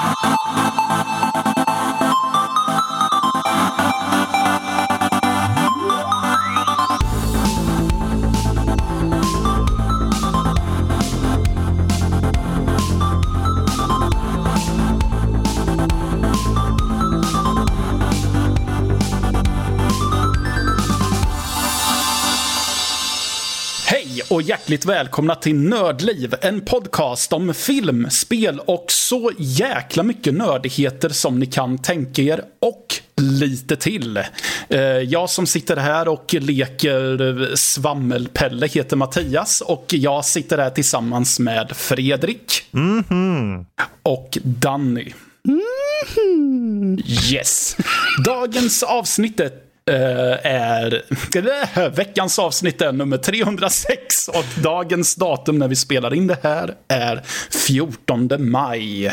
Thank you. Och hjärtligt välkomna till Nördliv, en podcast om film, spel och så jäkla mycket nördigheter som ni kan tänka er och lite till. Eh, Jag som sitter här och leker svammelpelle heter Mattias och jag sitter här tillsammans med Fredrik och Danny. Yes. Dagens avsnitt är är, veckans avsnitt är nummer 306 och dagens datum när vi spelar in det här är 14 maj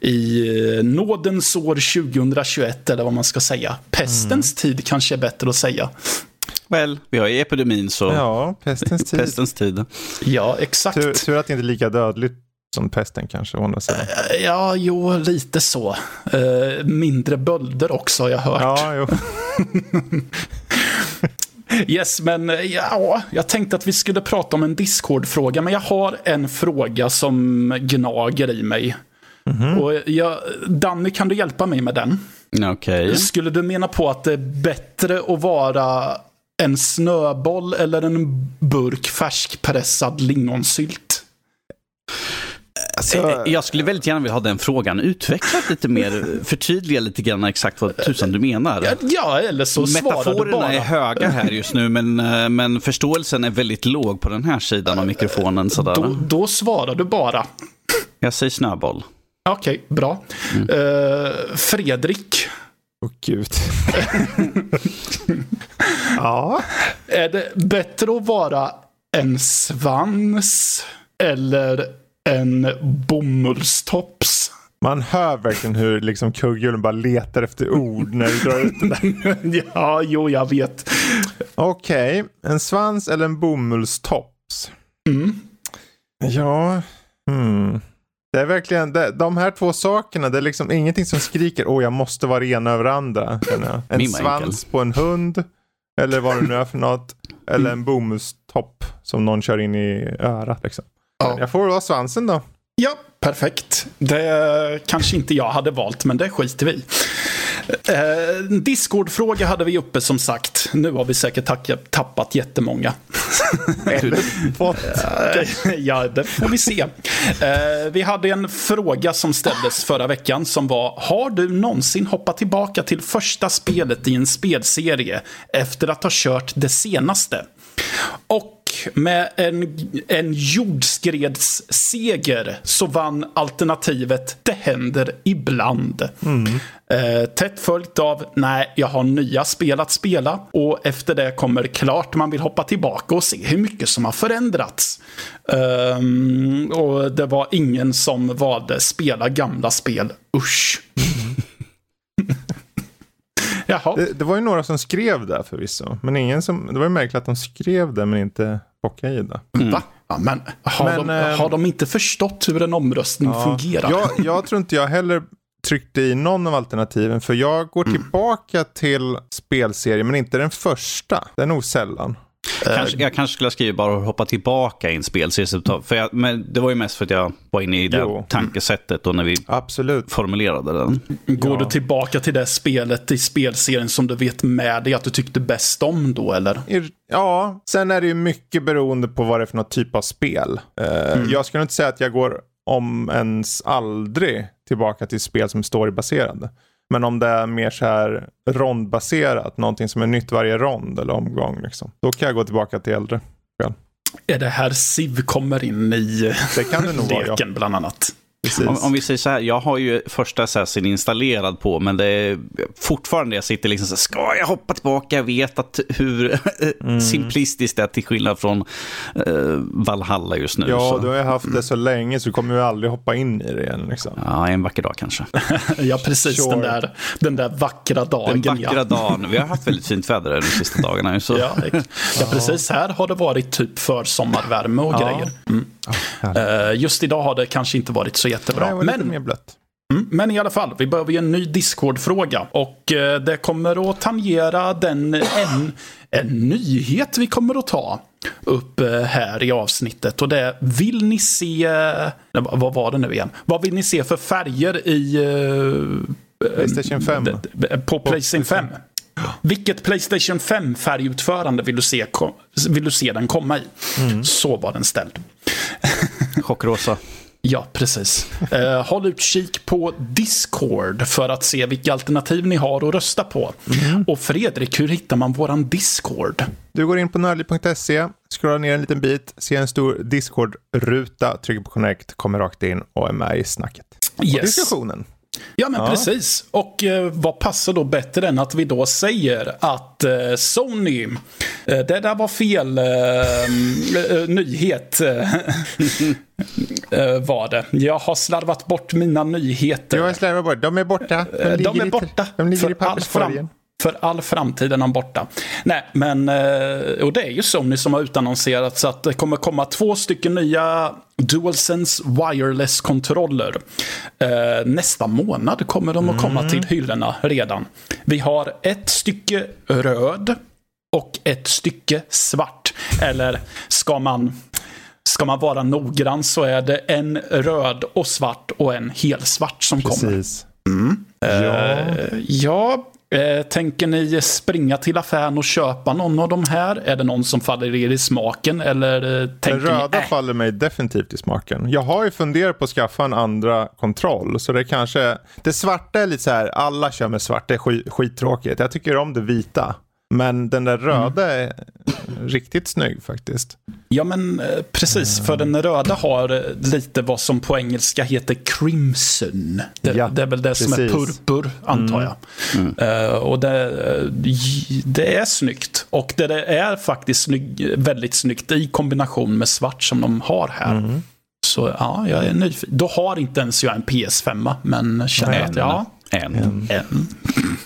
i eh, nådens år 2021 eller vad man ska säga. Pestens tid kanske är bättre att säga. Väl, vi har ju epidemin så Ja, pestens tid. pestens tid. Ja, exakt. Tur, tur att det inte är lika dödligt som pesten kanske, å andra sidan. Ja, jo, lite så. Eh, mindre bölder också har jag hört. Ja, jo. Yes, men eh, ja, jag tänkte att vi skulle prata om en Discord-fråga, men jag har en fråga som gnager i mig. Och jag, Danny, kan du hjälpa mig med den? Okej. Skulle du mena på att det är bättre att vara en snöboll eller en burk färskpressad lingonsylt? Alltså, Eh, Jag skulle väldigt gärna vilja ha den frågan utvecklad lite mer. Förtydliga lite grann exakt vad tusan du menar. Ja, Ja, eller så svarar du Metaforerna bara. är höga här just nu, men, eh, men förståelsen är väldigt låg på den här sidan av mikrofonen. Sådär. Då, då svarar du bara. Jag säger snöboll. Okej, bra. Eh, Fredrik, åh gud. ja, är det bättre att vara en svans eller en bomullstops? man hör verkligen hur liksom kugghjulen bara letar efter ord när du drar ut det där. ja, jo, jag vet. Okej, en svans eller en bomullstops? Mm. Ja, hmm. Det är verkligen, det, de här två sakerna, det är liksom ingenting som skriker åh jag måste vara ren över andra. En Min svans enkel. på en hund, eller vad det nu är för något. Eller en bomullstopp som någon kör in i örat. Liksom. Ja. Jag får vara svansen då. Ja, perfekt. Det kanske inte jag hade valt, men det skiter vi. Eh, Discord-fråga hade vi uppe som sagt. Nu har vi säkert tack- tappat jättemånga. Ja, det får vi se. Eh, vi hade en fråga som ställdes förra veckan som var Har du någonsin hoppat tillbaka till första spelet i en spelserie efter att ha kört det senaste? Och med en, en jordskredsseger så vann alternativet Det händer ibland. Eh, tätt följt av Nej, jag har nya spel att spela. Och efter det kommer klart man vill hoppa tillbaka och se hur mycket som har förändrats. Eh, och det var ingen som valde spela gamla spel. Usch. Jaha. Det, det var ju några som skrev det förvisso. Men ingen som, det var ju märkligt att de skrev det men inte bockade i det. Va? Ja, men har, Men, de, ehm, har de inte förstått hur en omröstning fungerar? Jag, jag tror inte jag heller tryckte i någon av alternativen. För jag går Mm. tillbaka till spelserien men inte den första. Det är nog sällan. Kanske, jag kanske skulle ha skrivit bara hoppa tillbaka i en spelserie. För jag, men det var ju mest för att jag var inne i det Jo. tankesättet och när vi Absolut. formulerade den. Går Ja. du tillbaka till det spelet i spelserien som du vet med dig att du tyckte bäst om då, eller? Ja, sen är det ju mycket beroende på vad det är för något typ av spel. Eh, Mm. Jag skulle inte säga att jag går om ens aldrig tillbaka till spel som är storybaserade. Men om det är mer så här rondbaserat, någonting som är nytt varje rond eller omgång. Liksom. Då kan jag gå tillbaka till äldre spel. Är det här Civ kommer in i Det kan det nog vara, ja. leken bland annat? Om, om vi säger så här, jag har ju första Assassin installerad på, men det är fortfarande jag sitter liksom så här, ska jag hoppa tillbaka? Jag vet att hur simplistiskt det är till skillnad från eh, Valhalla just nu. Ja, så. du har ju haft det så länge så du kommer ju aldrig hoppa in i det igen. Liksom. Ja, en vacker dag kanske. Ja, precis. Sure. Den, där, den där vackra dagen. Den vackra ja. dagen. Vi har haft väldigt fint väder de sista dagarna. Så. Ja, ja, precis. Här har det varit typ försommarvärme och Ja. grejer. Mm. Eh, just idag har det kanske inte varit så Nej, jättebra. lite Men mer blött. Mm, men i alla fall, vi behöver ju en ny Discord-fråga. Och eh, det kommer att tangera den, en, en nyhet vi kommer att ta upp eh, här i avsnittet. Och det är, vill ni se... nej, Vad var det nu igen? Vad vill ni se för färger i... Playstation 5. d- d- På Playstation 5. Vilket Playstation 5-färgutförande vill du se, vill du se den komma i? Så var den ställd. Chockrosa. Ja, precis. Eh, håll utkik på Discord för att se vilka alternativ ni har att rösta på. Och Fredrik, hur hittar man våran Discord? Du går in på nördliv.se, scrollar ner en liten bit, ser en stor Discord-ruta, trycker på connect, kommer rakt in och är med i snacket. Och Yes. diskussionen. Ja, men Ja. precis. Och eh, vad passar då bättre än att vi då säger att eh, Sony, eh, det där var fel eh, eh, nyhet. eh, var det. Jag har slarvat bort mina nyheter. Jag slarvar bort, de är borta. De ligger är i- borta. De ligger för i papperskorgen. För all framtid är de borta. Nej, men... eh, Och det är ju Sony som har utannonserat så att det kommer komma två stycken nya DualSense Wireless-kontroller. Eh, Nästa månad kommer de att komma till hyllorna redan. Vi har ett stycke röd och ett stycke svart. Eller ska man... Ska man vara noggrann så är det en röd och svart och en helsvart som kommer. Precis. Ja. Eh, Ja, eh, tänker ni springa till affären och köpa någon av de här? Är det någon som faller er i smaken? Eller eh, Den tänker röda ni, äh, faller mig definitivt i smaken. Jag har ju funderat på att skaffa en andra kontroll. Så det kanske... Det svarta är lite så här, alla kör med svart, det är skit, skittråkigt. Jag tycker om det vita. Men den där röda är riktigt snygg faktiskt. Ja, men eh, precis. För den röda har eh, lite vad som på engelska heter crimson. Det, Ja, det är väl det som är precis. purpur, antar jag. Eh, och det, eh, det är snyggt. Och det det är faktiskt snygg, väldigt snyggt i kombination med svart som de har här. Så ja, jag är nyfiken. Då har inte ens jag en PS5, men känner att ja, En. en.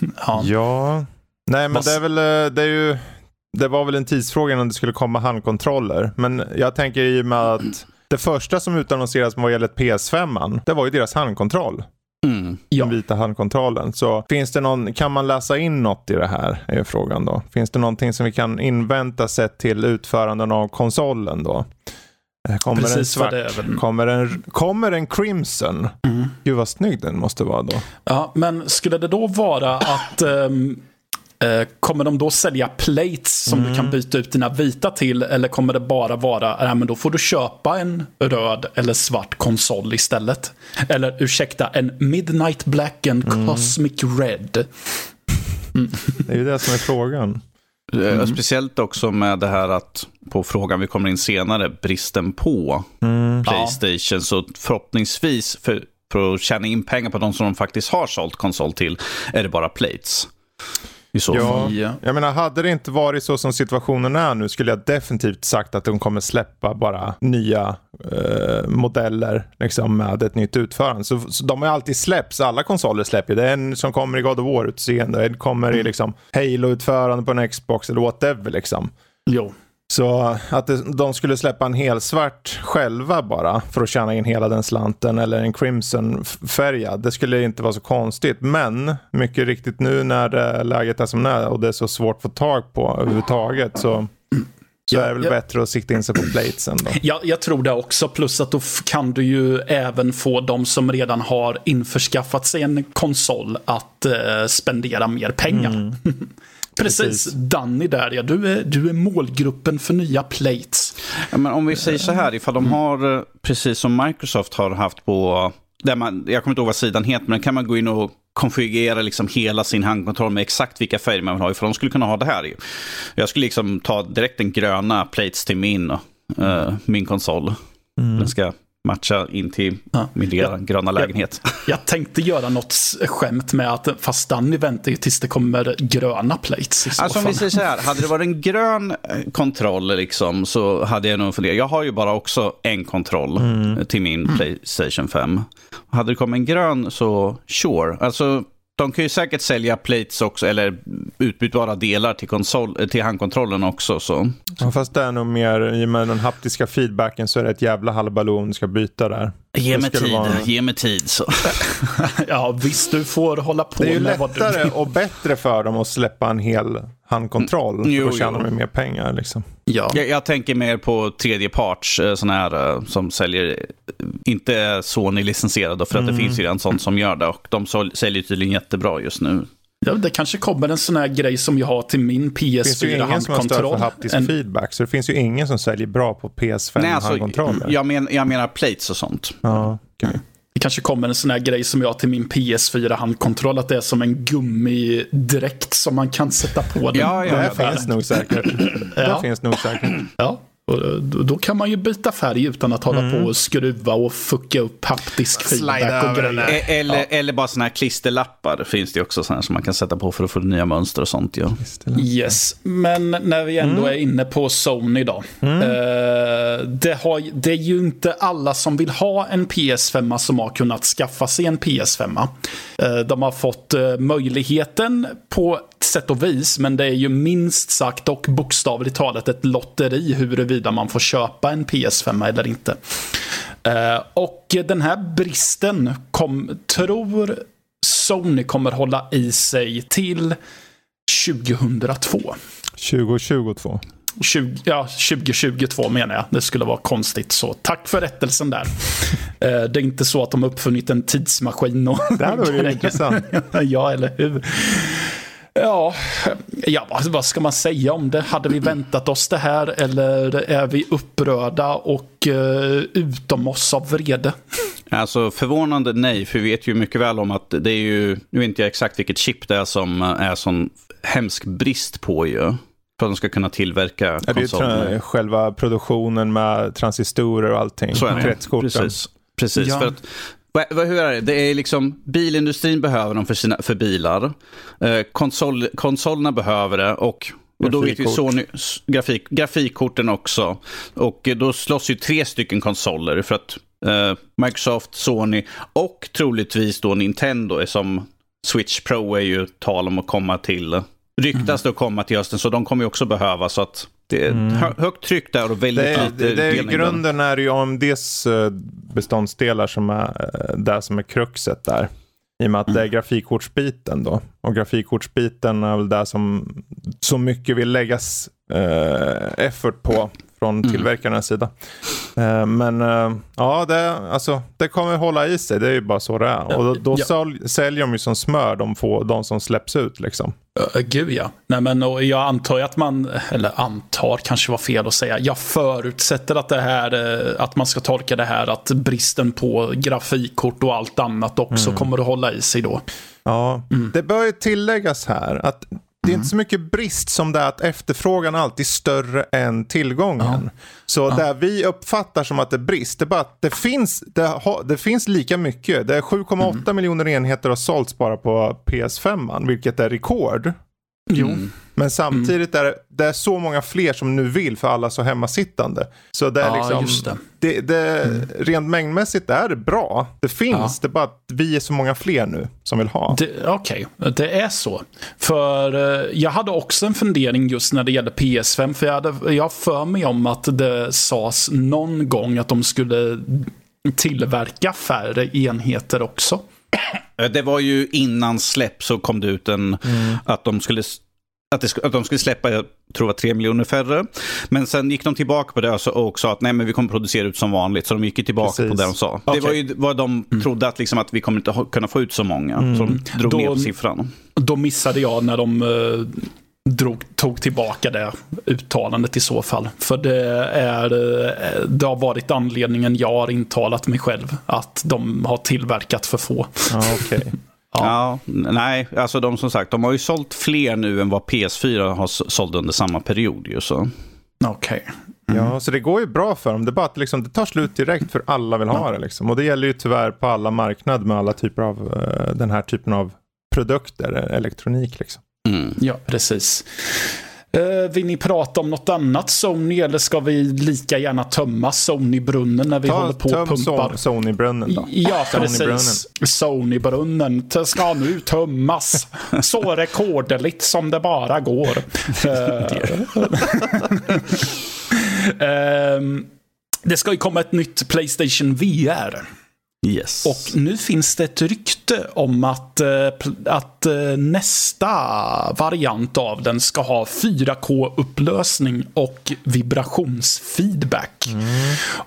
ja. Ja. Nej, men det är väl, eh, det är ju, det var väl en tidsfråga innan det skulle komma handkontroller. Men jag tänker i och med att det första som utannonserades vad gäller PS5, det var ju deras handkontroll. Mm. Ja. Den vita handkontrollen. Så finns det någon, kan man läsa in något i det här? Är ju frågan då. Finns det någonting som vi kan invänta sett till utföranden av konsolen då? Eh, Kommer en Precis vad svart? det är väl. Kommer en, kommer en crimson? Mm. Gud vad snygg den måste vara då. Ja, men skulle det då vara att eh, Kommer de då sälja plates som du kan byta ut dina vita till? Eller kommer det bara vara, nej men då får du köpa en röd eller svart konsol istället? Eller ursäkta, en Midnight Black and Cosmic Red. Det är ju det som är frågan. Eh, Speciellt också med det här att, på frågan vi kommer in senare, bristen på Playstation. Så förhoppningsvis, för, för att tjäna in pengar på de som de faktiskt har sålt konsol till, är det bara plates. I så Ja, fall. Ja. jag menar hade det inte varit så som situationen är nu skulle jag definitivt sagt att de kommer släppa bara nya eh, modeller liksom, med ett nytt utförande. Så, så de har ju alltid släppts, alla konsoler släpper Det är en som kommer i God of War-utseende, en kommer i liksom Halo-utförande på en Xbox eller whatever liksom. Jo. Så att de skulle släppa en helsvart själva bara för att tjäna in hela den slanten eller en crimson-färgad. Det skulle inte vara så konstigt. Men mycket riktigt nu när eh, läget är som det är och det är så svårt att få tag på överhuvudtaget så, så Ja, är det väl ja. bättre att sikta in sig på platesen då. Ja, jag tror det också. Plus att då kan du ju även få de som redan har införskaffat sig en konsol att eh, spendera mer pengar. Precis. Precis. Danny där ja. Du är, du är målgruppen för nya plates. Ja, men om vi säger så här, ifall de har, eh, precis som Microsoft har haft på, där man, jag kommer inte ihåg vad sidan heter, men kan man gå in och konfigurera liksom hela sin handkontroll med exakt vilka färger man vill ha. Ifall de skulle kunna ha det här. ju. Jag skulle liksom ta direkt den gröna plates till min, eh, min konsol. Den ska matcha in till Ja. min gröna, gröna lägenhet. Jag tänkte göra något skämt med att fast Danny väntar ju tills det kommer gröna plates Alltså om vi säger så här, hade det varit en grön eh, kontroll liksom, så hade jag nog funderat. Jag har ju bara också en kontroll eh, till min Playstation 5. Hade det kommit en grön så sure. Alltså de kan ju säkert sälja plates också, eller utbytbara delar till, konsol, till handkontrollen också. Så. Ja, fast det är nog mer, i och med den haptiska feedbacken så är det ett jävla halvbaloo om du ska byta där. Ge mig tid, vara... ge mig tid. Så. ja, visst du får hålla på med Det är ju lättare och bättre för dem att släppa en hel handkontroll. Mm, jo, då tjänar de mer pengar. Liksom. Ja. Jag, jag, tänker mer på tredjeparts, eh, sådana här eh, som säljer, inte Sony-licensierade, för att mm. det finns ju redan sånt som gör det. Och de säljer tydligen jättebra just nu. Ja, det kanske kommer en sån här grej som jag har till min PS4 handkontroll. Det finns ju ingen som har stöd för haptisk en... feedback, så det finns ju ingen som säljer bra på PS5 Nej, alltså, handkontroller. Jag, men, jag menar plates och sånt. Ja, okay. Det kanske kommer en sån här grej som jag har till min PS4 handkontroll, att det är som en gummidräkt som man kan sätta på den. Ja, ja, det finns nog säkert. ja. Det finns nog säkert. Ja. Och då kan man ju byta färg utan att hålla mm. på och skruva och fucka upp haptisk feedback och grejer. Eller, ja. eller bara sådana här klisterlappar finns det också sådana som man kan sätta på för att få nya mönster och sånt. Ja. Yes, men när vi ändå mm. är inne på Sony då. Mm. Eh, det, har, det är ju inte alla som vill ha en PS5 som har kunnat skaffa sig en PS5. Eh, de har fått eh, möjligheten på sätt och vis, men det är ju minst sagt och bokstavligt talat ett lotteri huruvida man får köpa en PS5 eller inte. Uh, och den här bristen kom, tror Sony kommer hålla i sig till 2002. 2022. 20, ja, 2022 menar jag. Det skulle vara konstigt så. Tack för rättelsen där. Eh, det är inte så att de har uppfunnit en tidsmaskin. Och det här var ju intressant. ja, eller hur? Ja, ja vad, vad ska man säga om det? Hade vi väntat oss det här eller är vi upprörda och uh, utom oss av vrede? Alltså förvånande nej, för vi vet ju mycket väl om att det är ju, nu vet inte jag exakt vilket chip det är som är sån hemsk brist på ju. För att de ska kunna tillverka ja, konsoler. Det är själva produktionen med transistorer och allting. Så är det. Precis. Precis, ja. för att hur är det? Det är liksom, bilindustrin behöver dem för, sina, för bilar. Eh, konsol, konsolerna behöver det och, och då vet vi Sony, grafik, grafikkorten också. Och då slåss ju tre stycken konsoler för att eh, Microsoft, Sony och troligtvis då Nintendo är som Switch Pro är ju tal om att komma till. Ryktas mm. att komma till hösten så de kommer ju också behöva så att det är mm. högt tryck där och väldigt det, lite det, det, I grunden är det ju AMDs eh, beståndsdelar som är eh, det som är kruxet där. I och med att mm. det är grafikkortsbiten då. Och grafikkortsbiten är väl det som så mycket vill läggas eh, effort på från mm. tillverkarnas sida. Eh, men eh, ja, det, alltså, det kommer hålla i sig. Det är ju bara så det är. Och då, då ja. säljer de ju som smör de, få, de som släpps ut. Liksom. Uh, gud ja. Nej, men, och jag antar ju att man, eller antar kanske var fel att säga. Jag förutsätter att det här, att man ska tolka det här att bristen på grafikkort och allt annat också mm. kommer att hålla i sig då. Ja, mm. det bör ju tilläggas här att det är inte så mycket brist som det är att efterfrågan alltid är större än tillgången. Ja. Så ja. vi uppfattar som att det är brist, det är bara att det finns, det, ha, det finns lika mycket. Det är 7,8 mm. miljoner enheter har sålts bara på PS5, vilket är rekord. Jo. Mm. Men samtidigt mm. är det, är så många fler som nu vill för alla så hemmasittande. Så det är ja, liksom, det. Det, det, mm. rent mängdmässigt är det bra. Det finns, ja. det är bara att vi är så många fler nu som vill ha. Okej, okay. det är så. För uh, jag hade också en fundering just när det gäller PS5. För jag hade jag för mig om att det sades någon gång att de skulle tillverka färre enheter också. Det var ju innan släpp så kom det ut en, mm. att de skulle att, det, att de skulle släppa, jag tror det var tre miljoner färre. Men sen gick de tillbaka på det och sa att nej men vi kommer producera ut som vanligt. Så de gick tillbaka Precis. på det de sa. Okay. Det var ju vad de mm. trodde att, liksom, att vi kommer inte kunna få ut så många. Mm. Så de drog då, ner på siffran. Då missade jag när de uh, drog, tog tillbaka det uttalandet i så fall. För det, är, uh, det har varit anledningen jag har intalat mig själv. Att de har tillverkat för få. Ah, okay. Ja. ja. nej, alltså de som sagt, de har ju sålt fler nu än vad PS4 har sålt under samma period ju så. Okej. Okay. Mm. Ja, så det går ju bra för dem. Det är bara att liksom, det tar slut direkt för alla vill ha ja. det. Liksom. Och det gäller ju tyvärr på alla marknader med alla typer av uh, den här typen av produkter, elektronik liksom. Mm. Ja, precis. Eh, vill ni prata om något annat Sony eller ska vi lika gärna tömma Sony-brunnen när vi Ta, håller på och pumpar? Son- Sony-brunnen då. Ja, precis. Sony-brunnen t- ska nu tömmas. Så rekorderligt som det bara går. Eh, ehm, det ska ju komma ett nytt Playstation VR. Yes. Och nu finns det ett rykte om att, eh, att eh, nästa variant av den ska ha 4K-upplösning och vibrationsfeedback.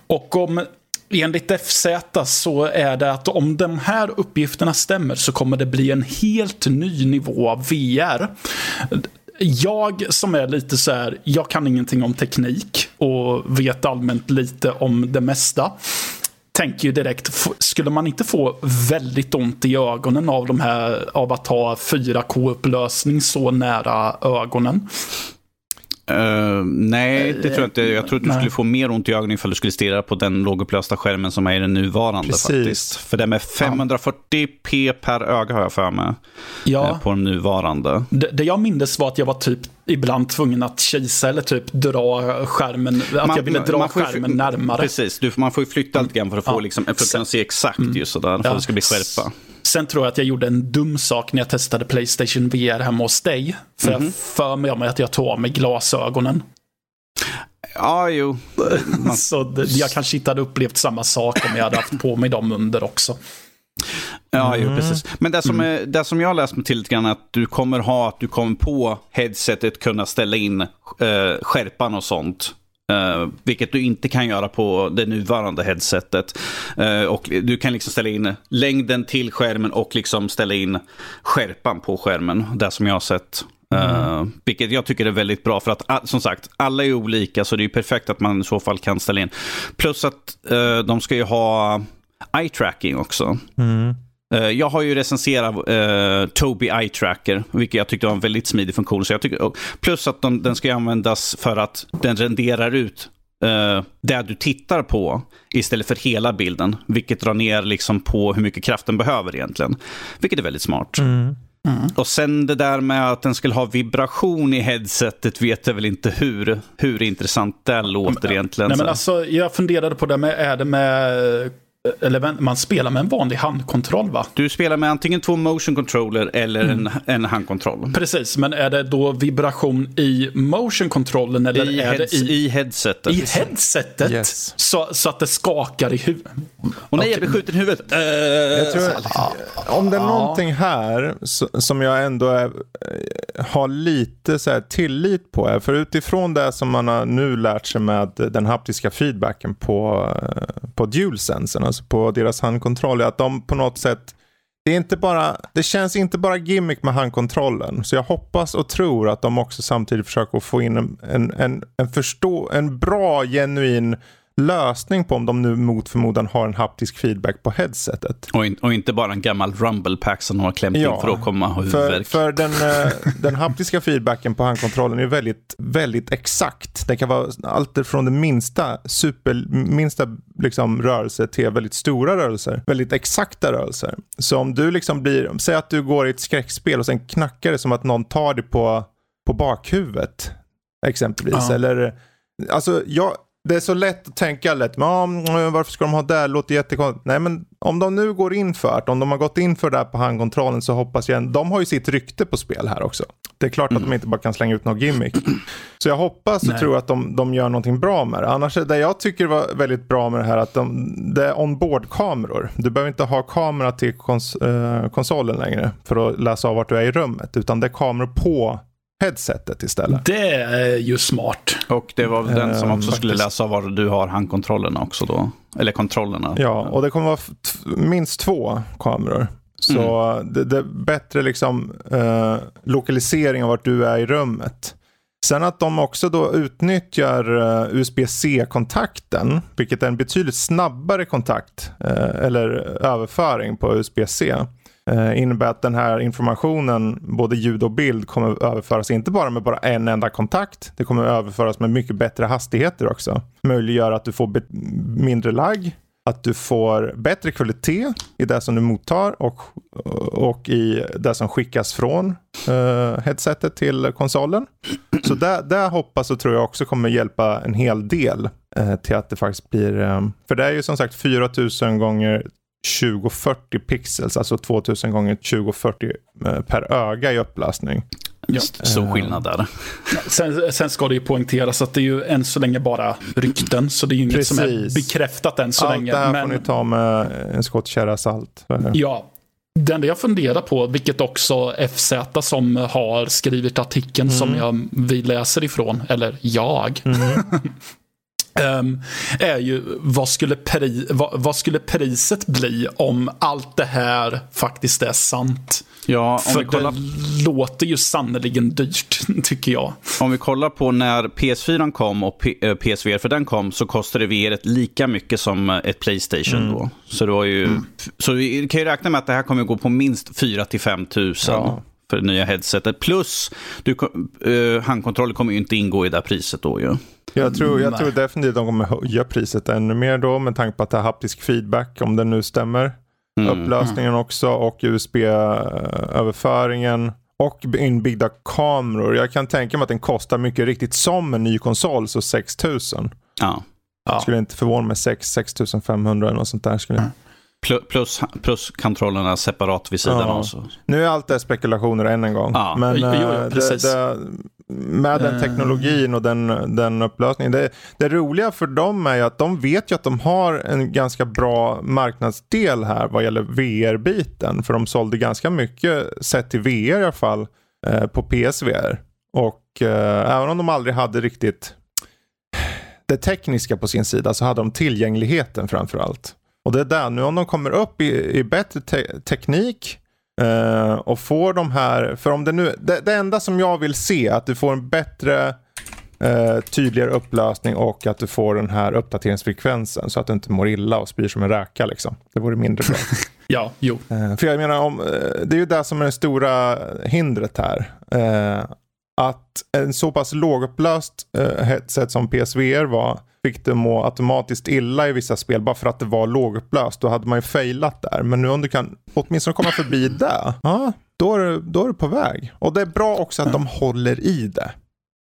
Och om Enligt FZ så är det att om de här uppgifterna stämmer så kommer det bli en helt ny nivå av VR. Jag som är lite så här, jag kan ingenting om teknik och vet allmänt lite om det mesta tänker ju direkt, skulle man inte få väldigt ont i ögonen av, de här, av att ha 4K-upplösning så nära ögonen? Eh, nej, det tror jag inte. Jag tror att du Nej. skulle få mer ont i ögonen ifall du skulle stirra på den lågupplösta skärmen som är i den nuvarande. Precis. faktiskt. För det med 540p per öga har jag för mig. Ja, eh, På den nuvarande. det, det jag mindes var att jag var typ ibland tvungen att kisa eller typ dra skärmen, att Man- jag ville dra skärmen närmare. Precis, du, man får ju flytta lite grann för att, få, liksom, för att kunna se exakt just sådär. För Ja. att det ska bli skärpa. Sen tror jag att jag gjorde en dum sak när jag testade Playstation VR hemma hos dig. För Mhm. jag för mig om att jag tog av mig glasögonen. Ja, jo. Man, Så det, jag kanske inte hade upplevt samma sak om jag hade haft på mig dem under också. ja, jo, precis. Men det som, är, det som jag har läst mig till lite grann är att du kommer ha, att du kommer på headsetet kunna ställa in eh, skärpan och sånt. Eh, vilket du inte kan göra på det nuvarande headsetet. Eh, och du kan liksom ställa in längden till skärmen och liksom ställa in skärpan på skärmen. Det som jag har sett. Eh, vilket jag tycker är väldigt bra för att ah, som sagt, alla är olika så det är perfekt att man i så fall kan ställa in. Plus att de ska ju ha eye tracking också. Eh, Jag har ju recenserat uh, Tobii Eye Tracker, vilket jag tyckte var en väldigt smidig funktion. Så jag tycker, plus att de, den ska användas för att den renderar ut uh, det du tittar på istället för hela bilden. Vilket drar ner liksom på hur mycket kraft den behöver egentligen. Vilket är väldigt smart. Och sen det där med att den skulle ha vibration i headsetet vet jag väl inte hur, hur intressant det låter egentligen. Nej, men alltså, jag funderade på det med, är det med, eller man spelar med en vanlig handkontroll va? Du spelar med antingen två motion controller eller en, en handkontroll. Precis, men är det då vibration i motion controllen eller I, är heads, det i, i headsetet. i headsetet? Yes. Så, så att det skakar i huvudet? Och nej, jag blir skjuten i huvudet. Eh, Jag tror, om det är någonting här så, som jag ändå är, eh, har lite så här tillit på. Är, för utifrån det som man har nu lärt sig med den haptiska feedbacken på, eh, på DualSensen, alltså på deras handkontroll, är att de på något sätt det, är inte bara, det känns inte bara gimmick med handkontrollen. Så jag hoppas och tror att de också samtidigt försöker få in en, en, en, en, förstå, en bra, genuin lösning på om de nu mot förmodan har en haptisk feedback på headsetet. och, in, och inte bara en gammal rumble pack som de har klämt Ja, in för att komma ha För, huvudvärk. för den, eh, den haptiska feedbacken på handkontrollen är väldigt, väldigt exakt. Det kan vara allt från den minsta, super, minsta liksom, rörelse till väldigt stora rörelser. Väldigt exakta rörelser. Så om du liksom blir, säg att du går i ett skräckspel och sen knackar det som att någon tar dig på, på bakhuvudet. Exempelvis. Ja. Eller, alltså, jag, det är så lätt att tänka lätt, men, mm, varför ska de ha det? Låter jättekonstigt. Nej, men om de nu går in för det, om de har gått in för det här på handkontrollen så hoppas jag, de har ju sitt rykte på spel här också. Det är klart att de inte bara kan slänga ut någon gimmick. Så jag hoppas och Nej. tror att de, de gör någonting bra med det. Annars är det jag tycker var väldigt bra med det här att de, det är onboard-kameror. Du behöver inte ha kamera till kons, eh, konsolen längre för att läsa av vart du är i rummet. Utan det är kameror på headsetet istället. Det är ju smart. Och det var den som Eh, också skulle faktiskt. läsa var du har handkontrollerna också då. Eller kontrollerna. Ja, och det kommer vara minst två kameror. Så det, det är bättre liksom, eh, lokalisering av vart du är i rummet. Sen att de också då utnyttjar uh, USB-C-kontakten, vilket är en betydligt snabbare kontakt eh, eller överföring på USB-C eh, innebär att den här informationen, både ljud och bild, kommer överföras inte bara med bara en enda kontakt. Det kommer överföras med mycket bättre hastigheter också. Möjliggör att du får mindre lagg. att du får bättre kvalitet i det som du mottar och, och i det som skickas från uh, headsetet till konsolen. Så det, det hoppas och tror jag också kommer hjälpa en hel del uh, till att det faktiskt blir, um, för det är ju som sagt 4000 gånger 2040 pixels, alltså 2000 gånger 2040 uh, per öga i upplösning. Ja. Stor skillnad där. Sen, sen, ska det ju poängteras att det är ju än så länge bara rykten. Så det är ju inget Precis. som är bekräftat än så Allt länge. Allt det här men... får ni ta med en skottkärra salt. Ja. Det enda jag funderar på, vilket också FZ som har skrivit artikeln mm. som jag, vi läser ifrån, eller jag. Mm. Um, är ju vad skulle, pri, vad, vad, skulle priset bli om allt det här faktiskt är sant? Ja, om För vi kollar... det låter ju sannerligen dyrt, tycker jag. Om vi kollar på när PS4 kom och P eh, PSVR för den kom så kostade VR lika mycket som eh, ett Playstation mm. då. Så det var ju... Mm. Så vi kan ju räkna med att det här kommer gå på minst 4 till 5 tusen. Ja för det nya headsetet. Plus, du, uh, handkontroller kommer ju inte ingå i det här priset då ju. Jag tror, jag tror definitivt att de kommer höja priset ännu mer då med tanke på att det har haptisk feedback om det nu stämmer. Mm. Upplösningen också och USB-överföringen. Och inbyggda kameror. Jag kan tänka mig att den kostar mycket riktigt som en ny konsol, så 6000. Ja. ja. Skulle inte förvåna mig 6 6500 eller något sånt där. Skulle... Mm. Plus, plus kontrollerna separat vid sidan ja. av. Nu är allt det spekulationer än en gång. Ja. Men jo, jo, eh, det, det, med den eh. teknologin och den, den upplösningen. Det, det roliga för dem är ju att de vet ju att de har en ganska bra marknadsdel här vad gäller VR-biten. För de sålde ganska mycket, sett till VR i alla fall, eh, på PSVR. Och eh, även om de aldrig hade riktigt det tekniska på sin sida så hade de tillgängligheten framför allt. Och det är där, nu om de kommer upp i, i bättre te teknik uh, och får de här, för om det nu, det, det, enda som jag vill se är att du får en bättre uh, tydligare upplösning och att du får den här uppdateringsfrekvensen så att du inte mår illa och spyr som en räka liksom. Det vore mindre bra. ja, jo. Uh, för jag menar, om, det är ju det som är det stora hindret här att en så pass lågupplöst uh, headset som PSVR var fick det må automatiskt illa i vissa spel bara för att det var lågupplöst. Då hade man ju failat där. Men nu om du kan åtminstone komma förbi det, ja, då är, då är du på väg. Och det är bra också att de håller i det.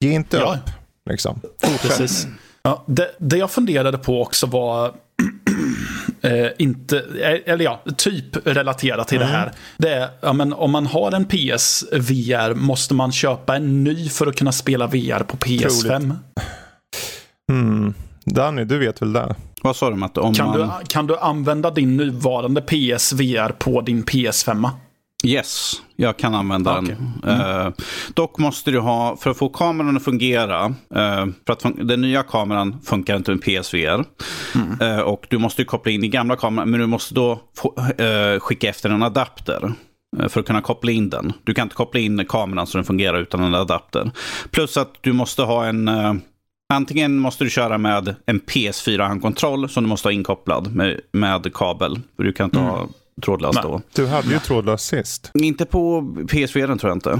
Ge inte ja. upp. Liksom. Precis. Ja, det, det jag funderade på också var eh, inte, eh, eller ja, typ relaterat till mm. det här. Det är, ja, men om man har en PS VR, måste man köpa en ny för att kunna spela VR på PS5? Mm. Danny, du vet väl det? Vad sa du Matte? Om kan, man... du, kan du använda din nuvarande PS VR på din PS5? Yes, jag kan använda okay. den. Mm. Uh, dock måste du ha, för att få kameran att fungera, uh, för att den nya kameran funkar inte med PSVR. Mm. Uh, och du måste koppla in din gamla kamera, men du måste då få, skicka efter en adapter för att kunna koppla in den. Du kan inte koppla in kameran så den fungerar utan en adapter. Plus att du måste ha en Antingen måste du köra med en PS4-handkontroll som du måste ha inkopplad med, med kabel. För du kan inte mm. ha trådlöst då. Du hade ju trådlöst sist. Inte på PS4 tror jag inte.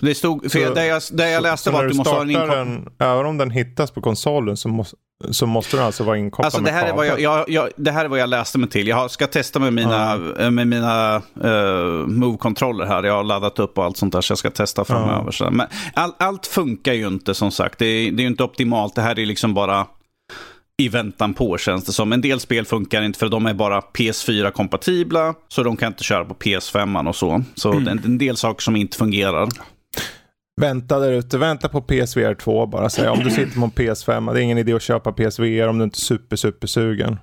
Det stod, så, det jag, det jag läste så, var att du måste ha en inkopplad. Även om den hittas på konsolen så måste, så måste den alltså vara inkopplad alltså, det här med kabel. Är vad jag, jag, jag, det här är vad jag läste mig till. Jag ska testa med mina, mm. med mina uh, Move-kontroller här. Jag har laddat upp och allt sånt där så jag ska testa framöver. Mm. Men all, allt funkar ju inte som sagt. Det, det är ju inte optimalt. Det här är liksom bara i väntan på känns det som. En del spel funkar inte för de är bara PS4-kompatibla. Så de kan inte köra på PS5 och så. Så mm. det är en del saker som inte fungerar. Vänta där ute, vänta på PSVR 2 bara. Säga. Om du sitter på en PS5, det är ingen idé att köpa PSVR om du inte är super, super sugen.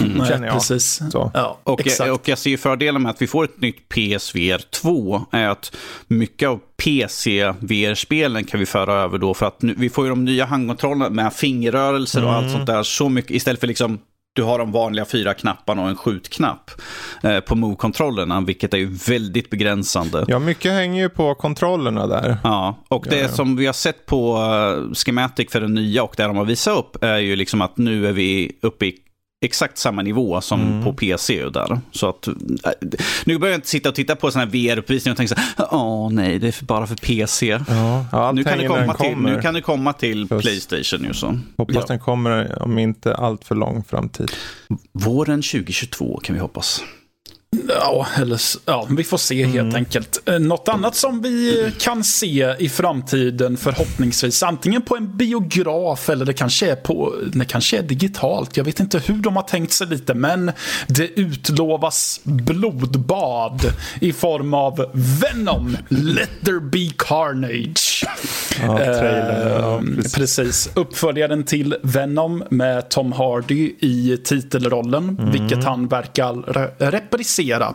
Mm. Nej, känner jag. Precis. Så. Ja, och, jag, och jag ser fördelen med att vi får ett nytt PSVR 2 är att mycket av PC-VR-spelen kan vi föra över då för att nu, vi får ju de nya handkontrollerna med fingerrörelser och allt mm. sånt där så mycket istället för liksom du har de vanliga fyra knapparna och en skjutknapp eh, på Move-kontrollerna, vilket är ju väldigt begränsande. Ja, mycket hänger ju på kontrollerna där. Ja, och det ja, ja. som vi har sett på uh, Schematic för den nya och det de har visat upp är ju liksom att nu är vi uppe i exakt samma nivå som mm. på PC. Där. Så att, äh, nu börjar jag inte sitta och titta på sådana här VR-uppvisningar och tänka så här, åh nej, det är bara för PC. Ja. nu, kan det komma till, nu kan det komma till Just. Playstation. Ju så. Hoppas ja. den kommer om inte allt för lång framtid. Våren 2022 kan vi hoppas. Ja, eller, ja, vi får se helt mm. enkelt. Eh, något annat som vi kan se i framtiden förhoppningsvis, antingen på en biograf eller det kanske är, på, det kanske är digitalt. Jag vet inte hur de har tänkt sig lite, men det utlovas blodbad i form av Venom, Let there be carnage. Ja, trailer, ja, ehm, precis. precis. Uppföljaren till Venom med Tom Hardy i titelrollen, mm. vilket han verkar reprisera kritisera.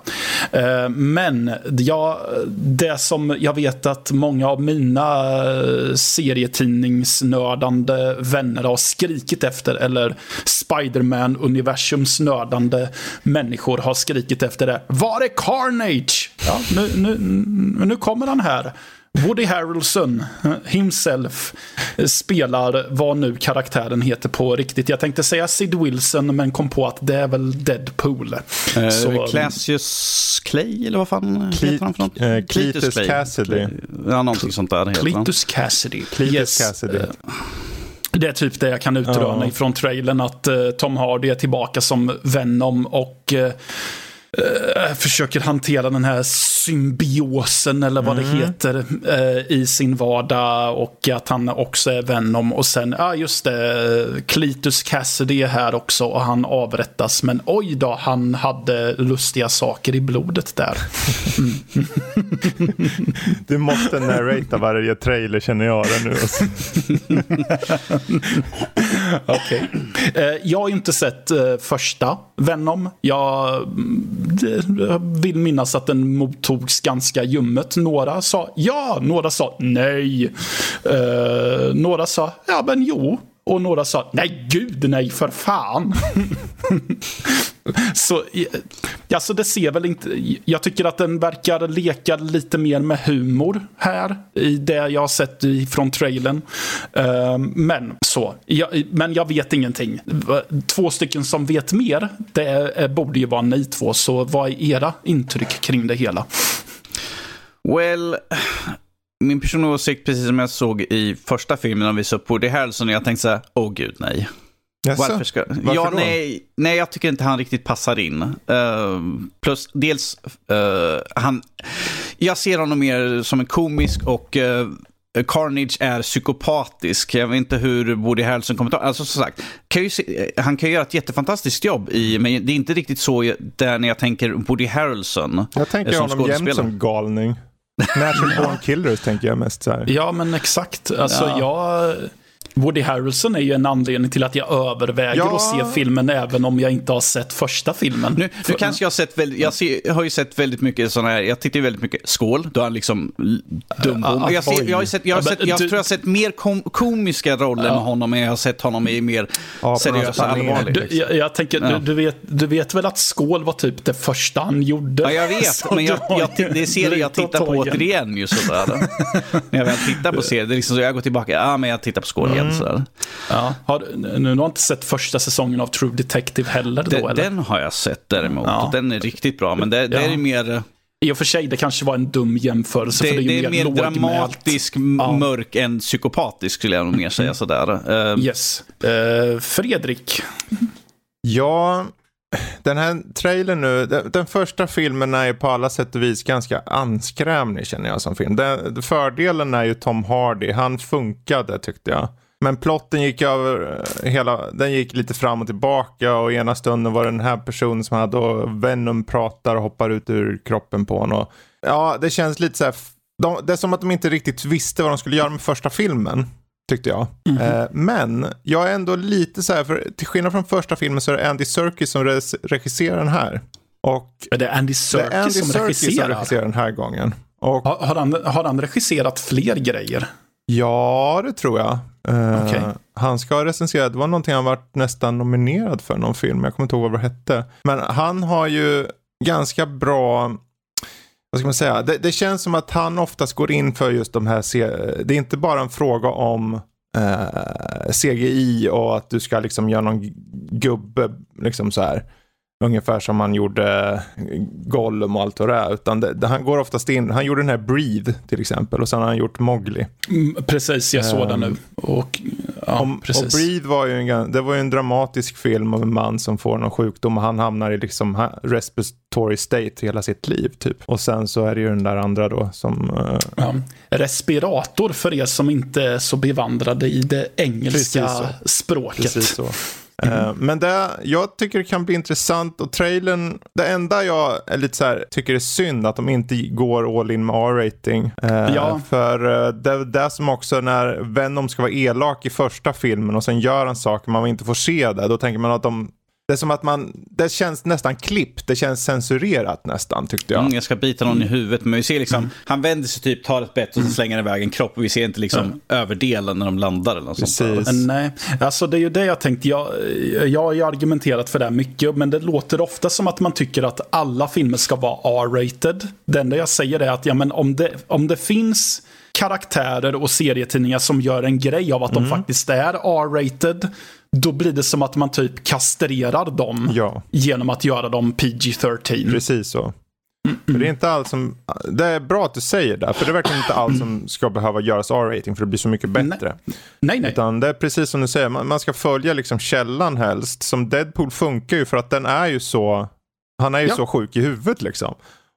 Eh, men ja, det som jag vet att många av mina eh, serietidningsnördande vänner har skrikit efter, eller Spiderman-universums nördande människor har skrikit efter det. Var är Carnage? Ja, nu, nu, nu kommer han här. Woody Harrelson himself spelar vad nu karaktären heter på riktigt. Jag tänkte säga Sid Wilson men kom på att det är väl Deadpool. Uh, Så, Classius Clay eller vad fan heter han för något? Uh, Cletus Clay. Cassidy. Ja, någonting sånt där heter Cletus Cassidy. Cletus yes. Cassidy. Uh, det är typ det jag kan utröna ja. ifrån trailern att uh, Tom Hardy är tillbaka som Venom och uh, uh, försöker hantera den här symbiosen eller vad mm. det heter uh, i sin vardag och att han också är Venom och sen, ja just det, Cletus Cassidy är här också och han avrättas men oj då, han hade lustiga saker i blodet där. Mm. du måste narrata varje trailer känner jag det nu. Okej. Okay. Uh, jag har inte sett första Venom. Jag jag vill minnas att den mottogs ganska ljummet. Några sa ja, några sa nej. Uh, några sa ja, men jo. Och några sa nej, gud nej, för fan. så alltså det ser väl inte... Jag tycker att den verkar leka lite mer med humor här i det jag har sett från trailern. Ehm, men så. Jag, men jag vet ingenting. Två stycken som vet mer, det borde ju vara ni två. Så vad är era intryck kring det hela? Well, min personliga åsikt, precis som jag såg i första filmen, när vi såg på det här, så jag tänkte så här, åh oh, gud nej. Varför ska... Varför ja, då? nej, nej, jag tycker inte han riktigt passar in. Uh, plus, dels, uh, han... Jag ser honom mer som en komisk och uh, Carnage är psykopatisk. Jag vet inte hur Woody Harrelson kommer ta... Alltså som sagt, kan ju se, han kan göra ett jättefantastiskt jobb i, men det är inte riktigt så där när jag tänker Woody Harrelson. Jag tänker honom jämt som galning. Natural Born Killers tänker jag mest så här. Ja, men exakt. Alltså, ja. jag... Woody Harrelson är ju en anledning till att jag överväger ja. att se filmen även om jag inte har sett första filmen. Nu, nu kanske jag har sett väldigt, jag, ser, jag har ju sett väldigt mycket sådana här, jag tittar ju väldigt mycket Skål, då är han liksom Dumbo. Uh, jag, ser, jag, har sett, jag, har sett, jag tror jag har sett mer kom, komiska roller med honom, men jag har sett honom i mer ja, seriösa allvarliga. Du, liksom. jag, jag, tänker, du, du, vet, du vet väl att Skål var typ det första han gjorde? Ja, jag vet, men jag, jag, det är serier jag tittar på återigen sådär. När jag väl tittar på serier, det är liksom så jag går tillbaka, ja men jag tittar på Skål igen. Mm. Sådär. Ja. Har, nu har jag inte sett första säsongen av True Detective heller. Då, den, eller? den har jag sett däremot. Ja. Den är riktigt bra. Men det, ja. det är mer... I och för sig, det kanske var en dum jämförelse. Det, för det är, det är mer, mer dramatisk, ja. mörk än psykopatisk skulle jag nog mer säga. Sådär. Uh, yes. Uh, Fredrik? Ja, den här trailern nu, den, den, första filmen är på alla sätt och vis ganska anskrämlig känner jag som film. Den, fördelen är ju Tom Hardy, han funkade tyckte jag. Men plotten gick över eh, hela, den gick lite fram och tillbaka och ena stunden var det den här personen som hade och Venom pratar och hoppar ut ur kroppen på honom. Ja, det känns lite så här, de, det är som att de inte riktigt visste vad de skulle göra med första filmen. Tyckte jag. Mm -hmm. eh, men jag är ändå lite så här, för till skillnad från första filmen så är det Andy Serkis som regisserar den här. Och är det Andy Serkis, det är Andy som, Serkis regisserar? som regisserar den här gången. Och, har, har, han, har han regisserat fler grejer? Ja, det tror jag. Uh, okay. Han ska ha recenserat, det var någonting han varit nästan nominerad för någon film, jag kommer inte ihåg vad det hette. Men han har ju ganska bra, vad ska man säga, det, det känns som att han oftast går in för just de här, det är inte bara en fråga om eh, CGI och att du ska liksom göra någon gubbe, liksom så här. Ungefär som han gjorde Gollum och allt vad det är. Utan det, det, han går oftast in, han gjorde den här Breathe till exempel och sen har han gjort Mowgli. Mm, precis, jag såg um, den nu. Ehm, och, ja, om, precis. och Breathe var ju, en, det var ju en dramatisk film om en man som får någon sjukdom och han hamnar i liksom respiratory state hela sitt liv. typ. Och sen så är det ju den där andra då som... Uh, ja. Respirator för er som inte är så bevandrade i det engelska språket. Precis så. Mm. Men det, jag tycker det kan bli intressant och trailern, det enda jag är lite så här, tycker är synd att de inte går all in med R-rating. Eh, ja. För eh, det är det som också när Venom ska vara elak i första filmen och sen gör han saker man inte får se det, då tänker man att de det är som att man, det känns nästan klippt, det känns censurerat nästan tyckte jag. Mm, jag ska bita någon i huvudet, men vi ser liksom, mm. han vänder sig typ, tar ett bett och så mm. slänger iväg en kropp och vi ser inte liksom mm. överdelen när de landar eller något Precis. sånt. Nej, alltså det är ju det jag tänkte, jag, jag har ju argumenterat för det här mycket, men det låter ofta som att man tycker att alla filmer ska vara R-rated. Det enda jag säger är att ja, men om, det, om det finns karaktärer och serietidningar som gör en grej av att mm. de faktiskt är R-rated då blir det som att man typ kastrerar dem ja. genom att göra dem PG-13. Precis så. Mm -mm. Det är inte allt som, det är bra att du säger det, för det är verkligen inte allt som ska behöva göras R-rating för det blir så mycket bättre. Nej, nej. Utan det är precis som du säger, man, man, ska följa liksom källan helst. Som Deadpool funkar ju för att den är ju så, han är ju ja. så sjuk i huvudet liksom.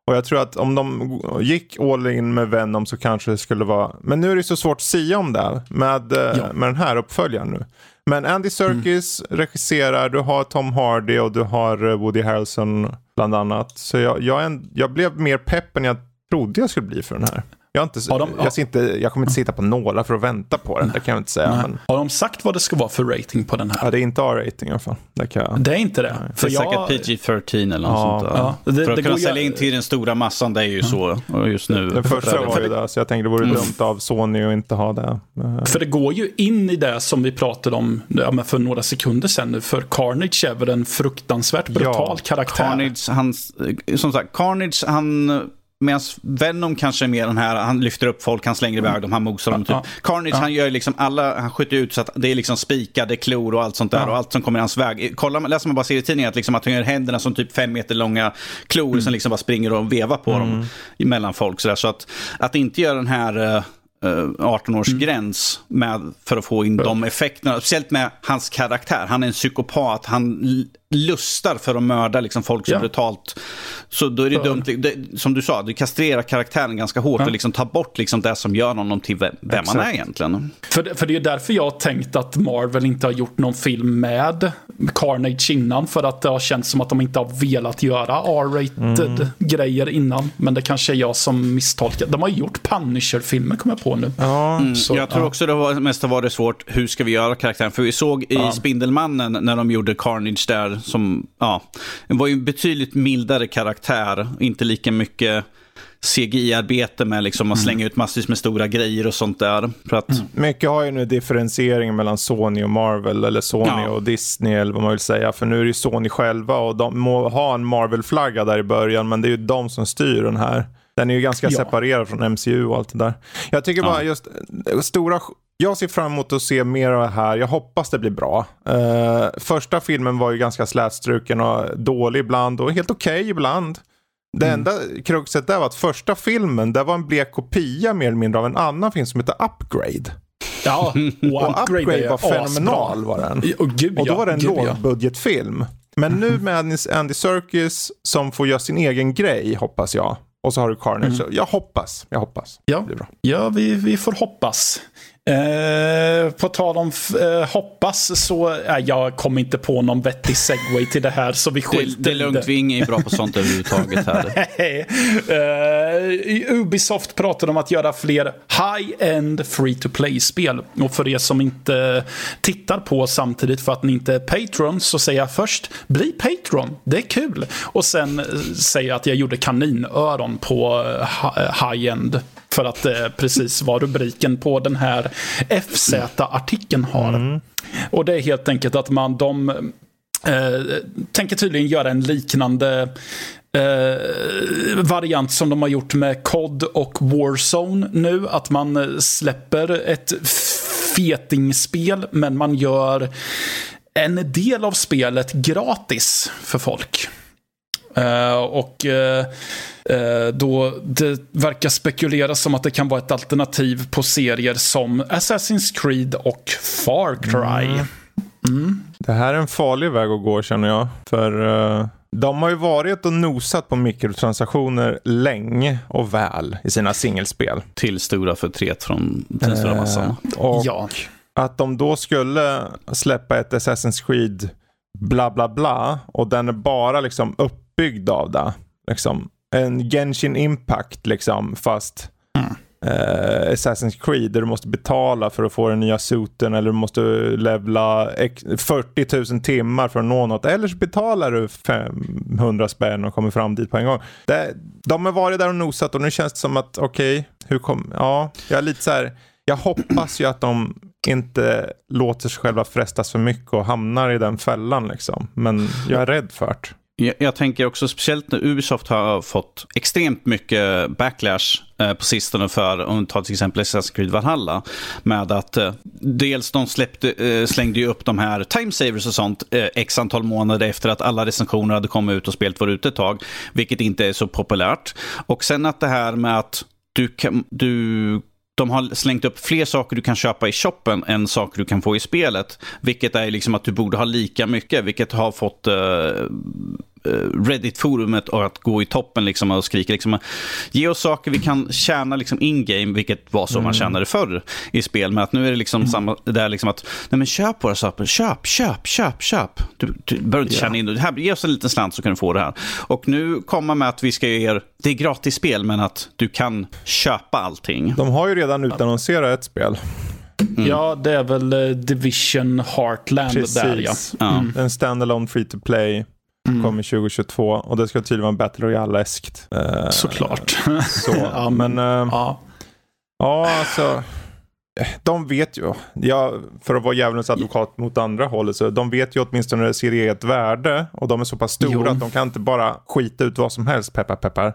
Och jag tror att om de gick all in med Venom så kanske det skulle vara, men nu är det så svårt att säga om det med, eh, ja. med den här uppföljaren nu. Men Andy Serkis mm. regisserar, du har Tom Hardy och du har eh, Woody Harrelson bland annat. Så jag, jag, en, jag blev mer pepp än jag trodde jag skulle bli för den här. Jag, inte, de, jag, inte, jag kommer inte sitta på nålar för att vänta på den, det kan jag inte säga. Men... Har de sagt vad det ska vara för rating på den här? Ja, det är inte A-rating i alla fall. Det, kan jag... det är inte det? Nej. För det är jag... säkert PG-13 eller något ja. sånt där. Ja, det, för att kunna sälja in till den stora massan, det är ju så just nu. Den första var ju det, så jag tänkte det vore mm. dumt av Sony att inte ha det. För det går ju in i det som vi pratade om ja, för några sekunder sedan nu. För Carnage är väl en fruktansvärt brutal ja. karaktär. Carnage, han, som sagt, Carnage, han Medan Venom kanske är mer den här, han lyfter upp folk, han slänger iväg dem, han mosar dem. Typ. Ja. Carnage, ja. han gör liksom alla, han skjuter ut så att det är liksom spikade klor och allt sånt där. Och allt som kommer i hans väg. Kolla, läser man bara serietidningar, att, liksom, att han gör händerna som typ fem meter långa klor mm. som liksom bara springer och vevar på mm. dem mellan folk. Så, där. så att, att inte göra den här uh, 18-årsgräns mm. för att få in de effekterna. Speciellt med hans karaktär. Han är en psykopat. Han lustar för att mörda liksom folk så ja. brutalt. Så då är det ja. dumt, det, som du sa, du kastrerar karaktären ganska hårt ja. och liksom tar bort liksom det som gör honom till vem, vem man är egentligen. För, för det är därför jag har tänkt att Marvel inte har gjort någon film med Carnage innan. För att det har känts som att de inte har velat göra R-rated mm. grejer innan. Men det kanske är jag som misstolkar. De har gjort Punisher-filmer kommer jag på nu. Ja. Mm. Så, jag tror också det var, mest var det svårt, hur ska vi göra karaktären? För vi såg i Spindelmannen när de gjorde Carnage där som, ja, var ju en betydligt mildare karaktär. Inte lika mycket CGI-arbete med liksom att mm. slänga ut massvis med stora grejer och sånt där. För att... Mm. Mycket har ju nu differentiering mellan Sony och Marvel, eller Sony ja. och Disney, eller vad man vill säga. För nu är det ju Sony själva och de må ha en Marvel-flagga där i början, men det är ju de som styr den här. Den är ju ganska ja. separerad från MCU och allt det där. Jag tycker bara just stora jag ser fram emot att se mer av det här. Jag hoppas det blir bra. Uh, första filmen var ju ganska slätstruken och dålig ibland och helt okej okay ibland. Det mm. enda kruxet där var att första filmen, det var en blek kopia mer eller mindre av en annan film som heter Upgrade. Ja, och, och Upgrade, Upgrade var fenomenal var den. Och, gud, och då var det en lågbudgetfilm. Men nu med Andy Serkis som får göra sin egen grej, hoppas jag. Och så har du Carnage. Mm. Jag hoppas, jag hoppas. Ja, ja vi, vi får hoppas. Eh, på tal om eh, hoppas så eh, jag kommer inte på någon vettig segway till det här så vi skiter det, det är lugnt, vi är inte bra på sånt överhuvudtaget här. eh, Ubisoft pratade om att göra fler high-end free to play-spel. Och för er som inte tittar på samtidigt för att ni inte är Patreon så säger jag först bli Patreon, det är kul. Och sen eh, säger jag att jag gjorde kaninöron på eh, high-end för att det är precis vad rubriken på den här FZ-artikeln har. Mm. Och det är helt enkelt att man, de eh, tänker tydligen göra en liknande eh, variant som de har gjort med COD och Warzone nu. Att man släpper ett fetingspel, men man gör en del av spelet gratis för folk. Uh, och uh, uh, då det verkar spekuleras som att det kan vara ett alternativ på serier som Assassin's Creed och Far Cry. Mm. Mm. Det här är en farlig väg att gå känner jag. För de har ju varit och nosat på mikrotransaktioner länge och väl i sina singelspel. Till stora förtret från den stora massan. och ja. att de då skulle släppa ett Assassin's Creed bla bla bla och den är bara liksom uppbyggd av det. Liksom, en Genshin Impact liksom fast mm. eh, Assassin's Creed där du måste betala för att få den nya suiten eller du måste levla 40 000 timmar för att nå något. Eller så betalar du 500 spänn och kommer fram dit på en gång. Det, de har varit där och nosat och nu känns det som att okej, okay, hur kom, ja, jag är lite så här, jag hoppas ju att de inte låter sig själva frestas för mycket och hamnar i den fällan. Liksom. Men jag är rädd för det. Jag, jag, tänker också speciellt när Ubisoft har fått extremt mycket backlash eh, på sistone för, om vi tar till exempel Assassin's Creed Valhalla, med att eh, dels de släppte, eh, slängde ju upp de här timesavers och sånt eh, x antal månader efter att alla recensioner hade kommit ut och spelet var ute ett tag, vilket inte är så populärt. Och sen att det här med att du, kan, du de har slängt upp fler saker du kan köpa i shoppen än saker du kan få i spelet. Vilket är liksom att du borde ha lika mycket, vilket har fått uh, Reddit-forumet att gå i toppen liksom och skrika liksom, ge oss saker vi kan tjäna liksom in-game, vilket var så mm. man tjänade förr i spel. Men att nu är det liksom mm. samma, där liksom att, nej men köp våra saker, köp, köp, köp, köp. Du, du behöver inte tjäna in det. Här, ge oss en liten slant så kan du få det här. Och nu kommer med att vi ska ge er, det är gratis spel, men att du kan köpa allting. De har ju redan utannonserat ett spel. Mm. Ja, det är väl eh, Division Heartland Precis. där ja. Mm. En standalone free to play. Mm. Kommer 2022 och det ska tydligen vara Battle Royale-eskt. Uh, Såklart. så. ja, men, uh, ja. ja, alltså. De vet ju, ja, för att vara djävulens advokat mot andra hållet, så de vet ju åtminstone när det ser ett värde och de är så pass stora jo. att de kan inte bara skita ut vad som helst, peppar peppar.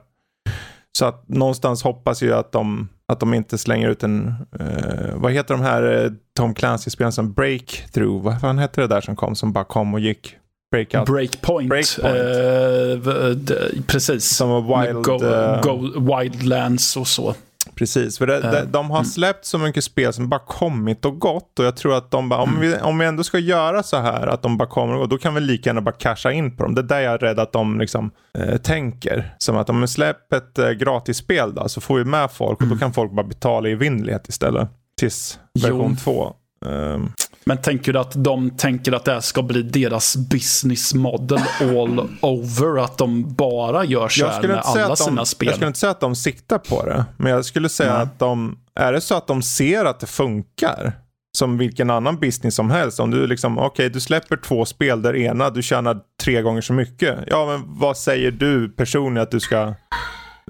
Så att någonstans hoppas jag att de, att de inte slänger ut en, uh, vad heter de här Tom Clancy-spelen som Breakthrough, vad fan hette det där som kom, som bara kom och gick? Breakout. Breakpoint. Breakpoint. Uh, precis. Som var Wild... Go, uh, go, wildlands och så. Precis, för det, uh, de, de har mm. släppt så mycket spel som bara kommit och gått. Och jag tror att de bara, om, mm. vi, om vi ändå ska göra så här, att de bara kommer och går, då kan vi lika gärna bara casha in på dem. Det är där jag är rädd att de liksom eh, tänker. Som att om vi släpper ett eh, gratisspel då, så får vi med folk och mm. då kan folk bara betala i vinnlighet istället. Tills version 2. Um, men tänker du att de tänker att det här ska bli deras business model all over? Att de bara gör så här med alla de, sina spel? Jag skulle inte säga att de siktar på det. Men jag skulle säga Nej. att de, är det så att de ser att det funkar? Som vilken annan business som helst. Om du liksom, okej okay, du släpper två spel där ena du tjänar tre gånger så mycket. Ja men vad säger du personligen att du ska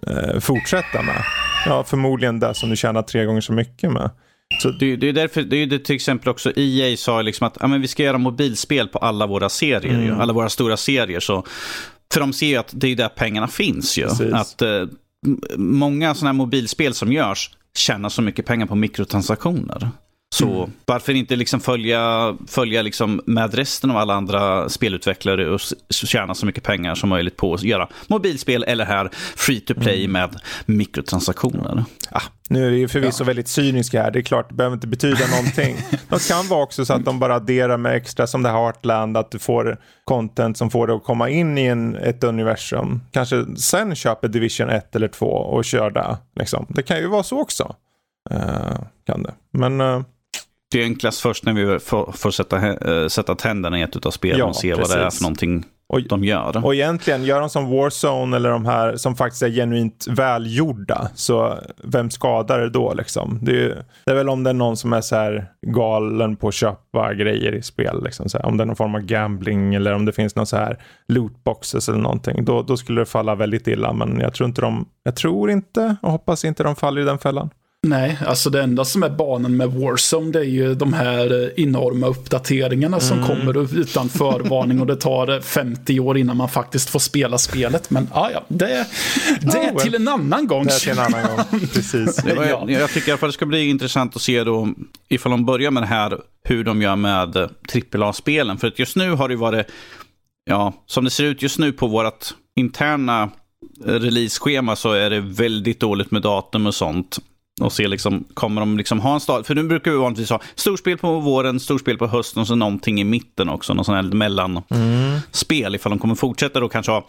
eh, fortsätta med? Ja förmodligen det som du tjänar tre gånger så mycket med. Så det, det, är därför, det är det till exempel också EA sa liksom att ja, men vi ska göra mobilspel på alla våra serier, mm. alla våra stora serier. Så, för de ser ju att det är där pengarna finns. Ju. Att, eh, många sådana här mobilspel som görs tjänar så mycket pengar på mikrotransaktioner. Så mm. varför inte liksom följa, följa liksom med resten av alla andra spelutvecklare och tjäna så mycket pengar som möjligt på att göra mobilspel eller här free to play mm. med mikrotransaktioner. Ah, nu är vi förvisso ja. väldigt cyniska här. Det är klart, det behöver inte betyda någonting. det kan vara också så att de bara adderar med extra som det här Heartland, att du får content som får dig att komma in i en, ett universum. Kanske sen köper Division 1 eller 2 och kör det. Liksom. Det kan ju vara så också. Uh, kan det. Men uh, det är enklast först när vi får, får sätta, äh, sätta tänderna i ett av spelen ja, och se precis. vad det är för någonting och, de gör. Och egentligen, gör de som Warzone eller de här som faktiskt är genuint välgjorda, så vem skadar det då liksom? Det är, det är väl om det är någon som är så här galen på att köpa grejer i spel, liksom, här, om det är någon form av gambling eller om det finns någon så här lootboxes eller någonting, då, då skulle det falla väldigt illa. Men jag tror inte de, jag tror inte och hoppas inte de faller i den fällan. Nej, alltså det enda som är banan med Warzone det är ju de här eh, enorma uppdateringarna som Mm. kommer utan förvarning och det tar 50 år innan man faktiskt får spela spelet. Men ah, ja, det, det är till en annan gång. Det är till en annan gång. Precis. Det var, Ja. Jag tycker i alla fall det ska bli intressant att se då ifall de börjar med det här, hur de gör med AAA-spelen. För att just nu har det ju varit, ja, som det ser ut just nu på vårt interna eh, release-schema så är det väldigt dåligt med datum och sånt. Och se liksom, kommer de liksom ha en start? För nu brukar vi vanligtvis ha storspel på våren, storspel på hösten och så någonting i mitten också. Någon sån här mellanspel. Ifall de kommer fortsätta då kanske ha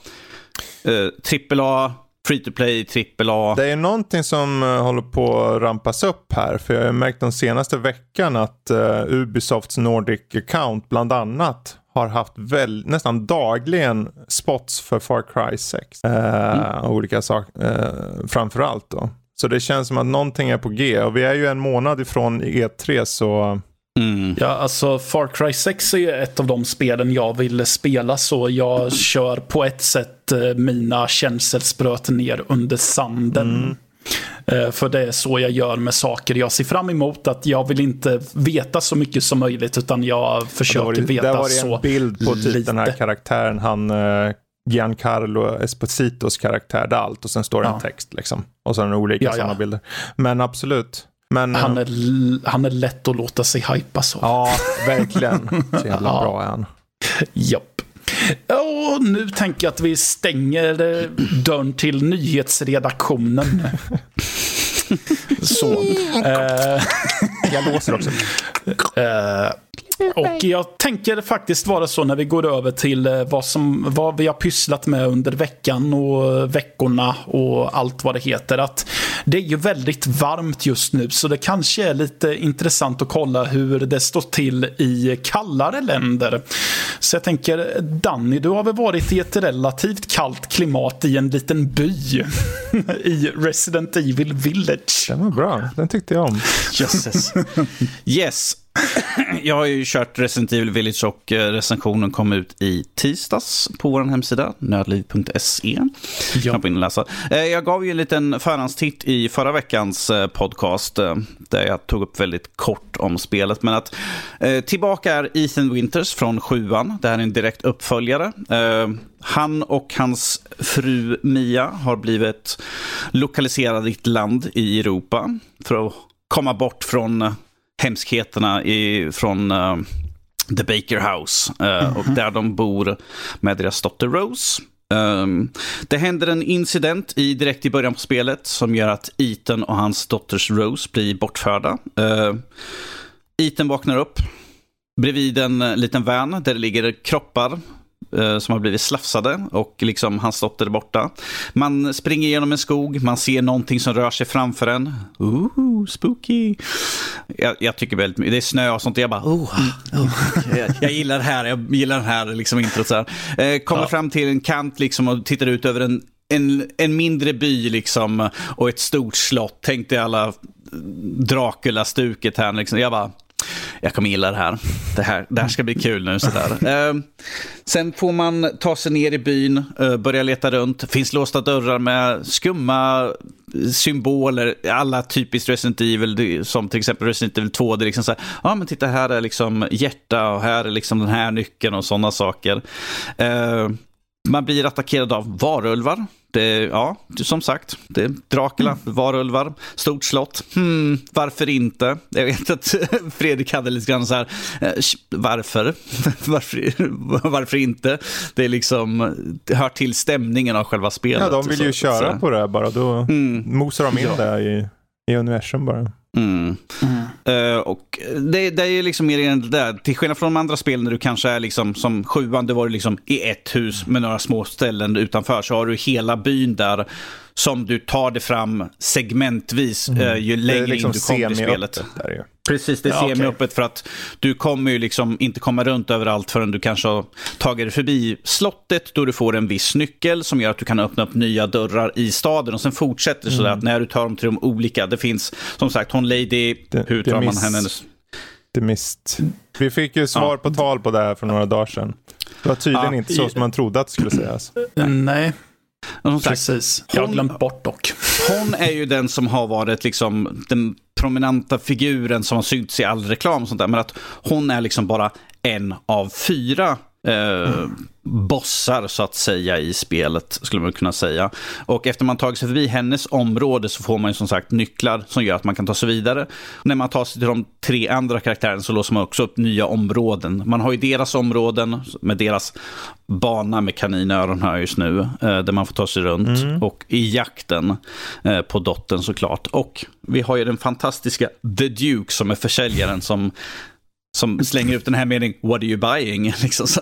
eh, AAA, free to play, AAA. Det är någonting som eh, håller på att rampas upp här. För jag har märkt den senaste veckan att eh, Ubisofts Nordic account bland annat har haft väl, nästan dagligen spots för Far Cry 6. Eh, Olika saker, eh, framförallt då. Så det känns som att någonting är på G. Och vi är ju en månad ifrån E3 så Mm. Ja, alltså Far Cry 6 är ett av de spelen jag vill spela så jag kör på ett sätt eh, mina känselspröt ner under sanden. Eh, För det är så jag gör med saker jag ser fram emot. Att jag vill inte veta så mycket som möjligt utan jag det försöker var, det, veta där var det så en bild på typ lite. den här karaktären. Han eh, Giancarlo Espositos karaktär. Där allt och sen står det en Ja. text liksom. Och så är det olika Ja, ja. sådana bilder. Men absolut. Men, Han eh, är, l- han är lätt att låta sig hypa så. Ja, verkligen. Så jävla Ja. bra är han. Japp. Och nu tänker jag att vi stänger eh, dörren till nyhetsredaktionen. Så. Eh, Jag låser också. Eh, och jag tänker faktiskt vara så när vi går över till eh, vad, som, vad vi har pysslat med under veckan och veckorna och allt vad det heter. Att det är ju väldigt varmt just nu så det kanske är lite intressant att kolla hur det står till i kallare länder. Så jag tänker, Danny, du har väl varit i ett relativt kallt klimat i en liten by i Resident Evil Village. Den var bra. Den tyckte jag om. Jösses. yes. Jag har ju kört Resident Evil Village och eh, recensionen kom ut i tisdags på vår hemsida, nödliv.se. Ja. Kan gå in och läsa. Eh, Jag gav ju en liten förhandstitt i förra veckans eh, podcast där jag tog upp väldigt kort om spelet. Men att tillbaka är Ethan Winters från sjuan. Det här är en direkt uppföljare. Han och hans fru Mia har blivit lokaliserade i ett land i Europa för att komma bort från hemskheterna i, från eh, The Baker House. eh, Och där de bor med deras dotter Rose. Um, det händer en incident i, direkt i början på spelet som gör att Ethan och hans dotters Rose blir bortförda. Uh, Ethan vaknar upp bredvid en liten van där det ligger kroppar som har blivit slafsade och liksom hans dotter är borta. Man springer genom en skog, man ser någonting som rör sig framför en. Ooh, spooky. Jag, jag tycker väldigt mycket, det är snö och sånt. Jag bara, oh, oh. Jag, jag gillar det här, jag gillar den här liksom introt. Så här. Eh, kommer Ja. fram till en kant liksom och tittar ut över en en, en mindre by liksom och ett stort slott. Tänk dig alla Dracula-stuket här. Liksom. Jag bara, jag kommer gilla det här. Det här, det här ska bli kul nu. Sådär. Eh, sen får man ta sig ner i byn, eh, börja leta runt. Finns låsta dörrar med skumma symboler. Alla typiskt Resident Evil, som till exempel Resident Evil 2. Det är liksom så här, ja men titta här är liksom hjärta och här är liksom den här nyckeln och sådana saker. Eh, man blir attackerad av varulvar. Det, ja, som sagt, det är Dracula, varulvar, stort slott. Hmm, varför inte? Jag vet att Fredrik hade lite grann så här, eh, varför? varför? Varför inte? Det är liksom, det hör till stämningen av själva spelet. Ja, de vill ju Så- köra så- på det här bara. Då Mm. mosar de in Ja. det i, i universum bara. Mm. Eh, och det, det är liksom mer än det där. Till skillnad från de andra spelen när du kanske är liksom som sjuan, du var du liksom i ett hus med några små ställen utanför. Så har du hela byn där som du tar det fram segmentvis eh, ju längre liksom in du kommer i spelet. där. Precis, det är Ja, semi-öppet för att du kommer ju liksom inte komma runt överallt förrän du kanske har tagit dig förbi slottet då du får en viss nyckel som gör att du kan öppna upp nya dörrar i staden och sen fortsätter det sådär att när du tar dem till de olika, det finns som sagt hon Lady, Det- hur tar man henne? The Mist. Vi fick ju svar på tal på det här för några dagar sedan. Det var tydligen Ja, inte så i- som man trodde att det skulle sägas. Nej. Sagt, Precis. Jag har hon- glömt bort dock. hon är ju den som har varit liksom den prominenta figuren som har synts i all reklam och sånt där. Men att hon är liksom bara en av fyra eh, bossar så att säga i spelet, skulle man kunna säga. Och efter man tagit sig förbi hennes område så får man ju som sagt nycklar som gör att man kan ta sig vidare. När man tar sig till de tre andra karaktärerna så låser man också upp nya områden. Man har ju deras områden med deras bana med kaninöron här just nu, eh, där man får ta sig runt. Och i jakten eh, på dottern såklart. Och vi har ju den fantastiska The Duke som är försäljaren som som slänger ut den här meningen “What are you buying?” liksom så.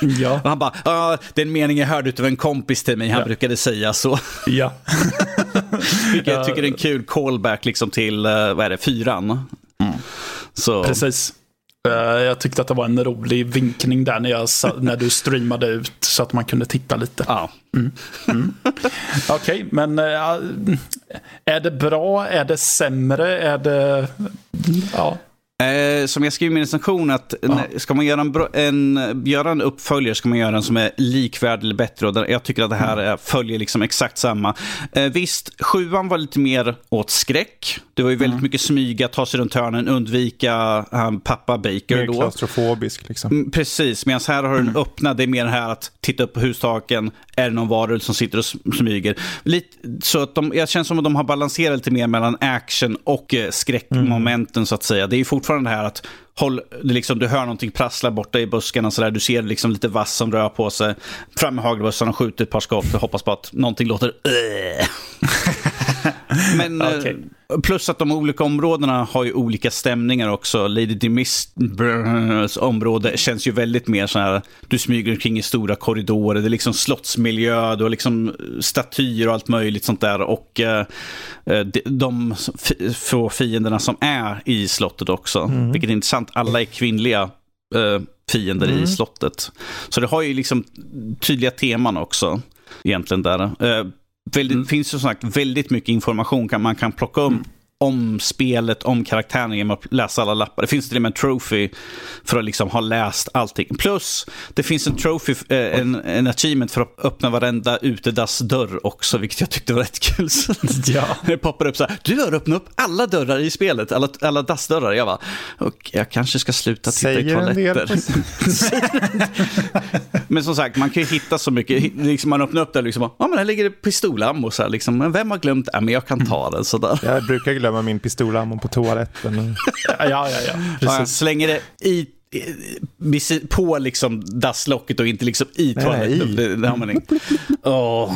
Ja. Och han bara ah, “Det är en mening jag hörde utav en kompis till mig, han Ja. brukade säga så”. ja. Vilket jag tycker är en kul callback liksom till, eh, vad är det, fyran. Så, Precis. Eh, Jag tyckte att det var en rolig vinkning där när, jag, när du streamade ut så att man kunde titta lite. ja. Okej, men eh, är det bra? Är det sämre? Är det... Ja. Eh, som jag skriver i min recension, att ska man göra en, en, göra en uppföljare ska man göra en som är likvärdig eller bättre. Och jag tycker att det här är, följer liksom exakt samma. Eh, visst, sjuan var lite mer åt skräck. Det var ju väldigt mycket smyga, ta sig runt hörnen, undvika han, pappa Baker. Mer då. klaustrofobisk liksom. Mm, Precis, medan här har du den öppna. Det är mer här att titta upp på hustaken. Är det någon varulv som sitter och smyger? Lite, så att de, jag känner som att de har balanserat lite mer mellan action och skräckmomenten skräckmomenten så att säga. Det är ju fortfarande det här att håll, liksom, du hör någonting prassla borta i buskarna så där. Du ser liksom lite vass som rör på sig. Fram med hagelbössan och skjuter ett par skott och hoppas på att någonting låter Men eh, plus att de olika områdena har ju olika stämningar också. Lady Demisters område känns ju väldigt mer så här, du smyger omkring i stora korridorer, det är liksom slottsmiljö, du har liksom statyer och allt möjligt sånt där. Och eh, eh, de, få fienderna som är i slottet också, vilket är intressant, alla är kvinnliga eh, fiender i slottet. Så det har ju liksom tydliga teman också, egentligen där. Väldigt, finns ju som sagt väldigt mycket information kan man kan plocka upp om spelet, om karaktären genom att läsa alla lappar. Det finns till och med en trophy för att liksom ha läst allting. Plus, det finns en trophy, eh, en, en achievement för att öppna varenda utedassdörr också, vilket jag tyckte var rätt kul. Ja. Det poppar upp så här, du har öppnat upp alla dörrar i spelet, alla, alla dassdörrar. Jag bara, och jag kanske ska sluta titta i Säger del. toaletter. Men som sagt, man kan ju hitta så mycket. Liksom man öppnar upp där och liksom, ja men här ligger det pistolammo så här, liksom. Men vem har glömt det? Men jag kan ta den sådär. Jag brukar glömma min pistolammo på toaletten. Ja, ja, ja. Ja, Precis. slänger det i, på liksom dasslocket och inte liksom i Nej, toaletten. Det, det har man ingen... Åh.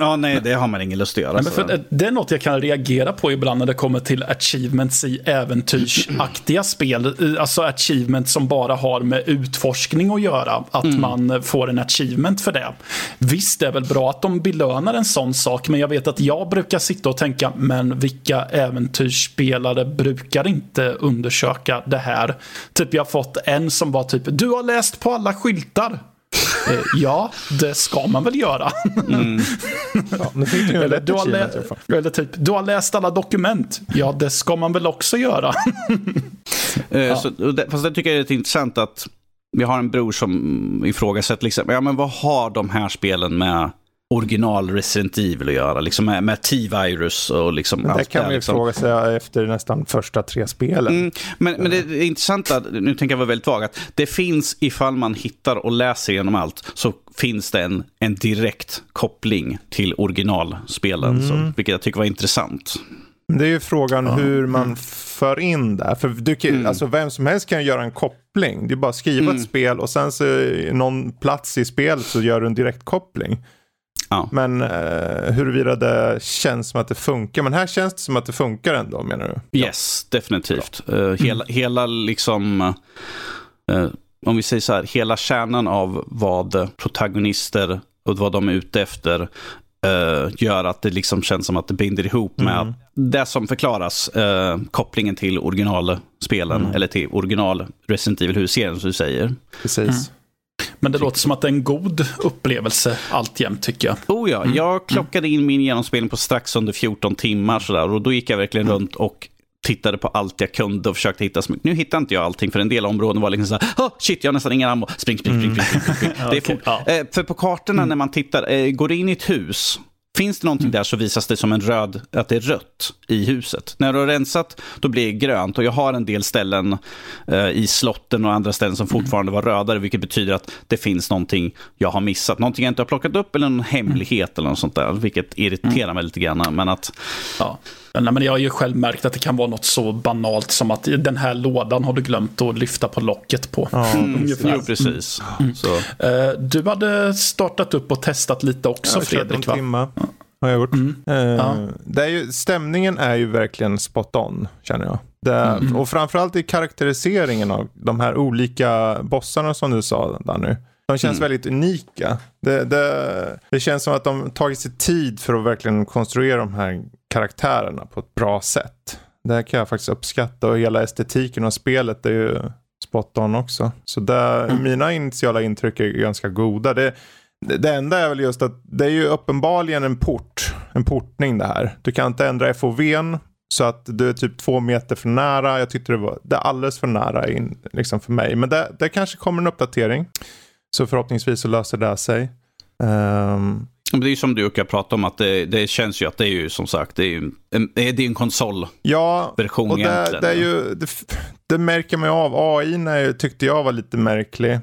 Ja, nej, det har man ingen lust att göra. Men så. för, det- det är något jag kan reagera på ibland när det kommer till achievements i äventyrsaktiga spel. Alltså achievements som bara har med utforskning att göra. Att man får en achievement för det. Visst, det är väl bra att de belönar en sån sak, men jag vet att jag brukar sitta och tänka, men vilka äventyrsspelare brukar inte undersöka det här? Typ jag har fått en som var typ, du har läst på alla skyltar. Eh, ja, det ska man väl göra. Ja, du en Eller du, har lä- eller typ, du har läst alla dokument. Ja, det ska man väl också göra. Eh, så, och det, fast det tycker jag är lite intressant att vi har en bror som ifrågasätter, liksom, ja, men vad har de här spelen med original Resident Evil att göra? Liksom med, med T-virus och liksom Men det allt kan man ju liksom. fråga sig efter nästan första tre spelen. Mm, men, men det är intressanta, nu tänker jag vara väldigt vag, att det finns ifall man hittar och läser igenom allt så finns det en, en direkt koppling till originalspelen, så, vilket jag tycker var intressant. Det är ju frågan hur man för in det. För du kan, alltså, vem som helst kan göra en koppling. Det är bara att skriva ett spel och sen så någon plats i spelet så gör du en direkt koppling. Ja. Men eh, huruvida det känns som att det funkar. Men här känns det som att det funkar ändå menar du? Yes, definitivt. Eh, hela, hela liksom, eh, om vi säger så här, hela kärnan av vad protagonister och vad de är ute efter eh, gör att det liksom känns som att det binder ihop med det som förklaras, eh, kopplingen till originalspelen, eller till original Resident Evil-serien som du säger. Precis. Men det låter som att det är en god upplevelse alltjämt tycker jag. Oh ja, jag klockade in min genomspelning på strax under 14 timmar sådär, och då gick jag verkligen runt och tittade på allt jag kunde och försökte hitta så mycket. Nu hittade inte jag allting för en del områden var liksom så här, oh, shit jag har nästan ingen ammo, spring, spring, spring, spring, spring, spring. Det är fort. ja. Eh, för på kartorna när man tittar, eh, går det in i ett hus Finns det någonting där så visas det som en röd, att det är rött i huset. När du har rensat, då blir det grönt. Och jag har en del ställen eh, i slotten och andra ställen som fortfarande var rödare, vilket betyder att det finns någonting jag har missat. Någonting jag inte har plockat upp eller någon hemlighet eller något sånt där, vilket irriterar mig lite grann. Men att... Ja. Nej, men jag har ju själv märkt att det kan vara något så banalt som att den här lådan har du glömt att lyfta på locket på. Ungefär. Jo, precis. Så. Eh, Du hade startat upp och testat lite också, Jag kört Fredrik, va? timma. Har jag gjort. Eh, Ja. det är ju, stämningen är ju verkligen spot on, känner jag. Det, Och framförallt i karaktäriseringen av de här olika bossarna som du sa där nu. De känns väldigt unika. Det, det, det känns som att de tagit sig tid för att verkligen konstruera de här karaktärerna på ett bra sätt. Det här kan jag faktiskt uppskatta och hela estetiken av spelet är ju spot on också. Så där, mina initiala intryck är ganska goda. Det, det enda är väl just att det är ju uppenbarligen en port. En portning det här. Du kan inte ändra FOVn så att du är typ två meter för nära. Jag tyckte det var det alldeles för nära in, liksom för mig. Men det, det kanske kommer en uppdatering. Så förhoppningsvis så löser det sig. Men det är ju som du kan prata om, att det, det känns ju att det är ju som sagt, det är ju en, det är en konsol. Ja, och det, egentligen, det, är ju, det, det märker man ju av. AI är ju- tyckte jag var lite märklig. Eh,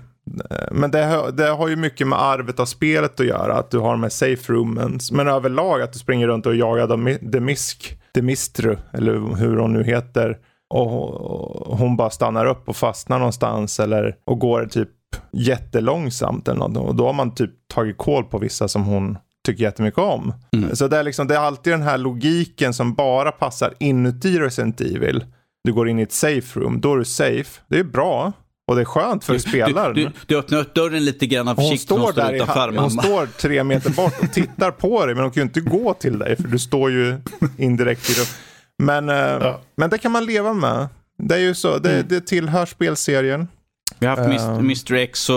Men det, har- det har ju mycket med arvet av spelet att göra. Att du har de här safe roomens. Men överlag att du springer runt och jagar Demi- Demisk, Demistru, eller hur hon nu heter. Och hon bara stannar upp och fastnar någonstans. Eller, och går typ jättelångsamt. Eller något. Och då har man typ tagit koll på vissa som hon tycker jättemycket om. Så det är, liksom, det är alltid den här logiken som bara passar inuti Resident Evil. Du går in i ett safe room, då är du safe. Det är bra. Och det är skönt för spelaren. Du, du, du öppnar upp dörren lite grann hon försiktigt står och står där i, utanför. hon står tre meter bort och tittar på dig. Men hon kan ju inte gå till dig för du står ju indirekt i rum. Men, eh, men det kan man leva med. Det är ju så, det, Mm. det tillhör spelserien. Vi har haft Mis- Ehm. Mr X och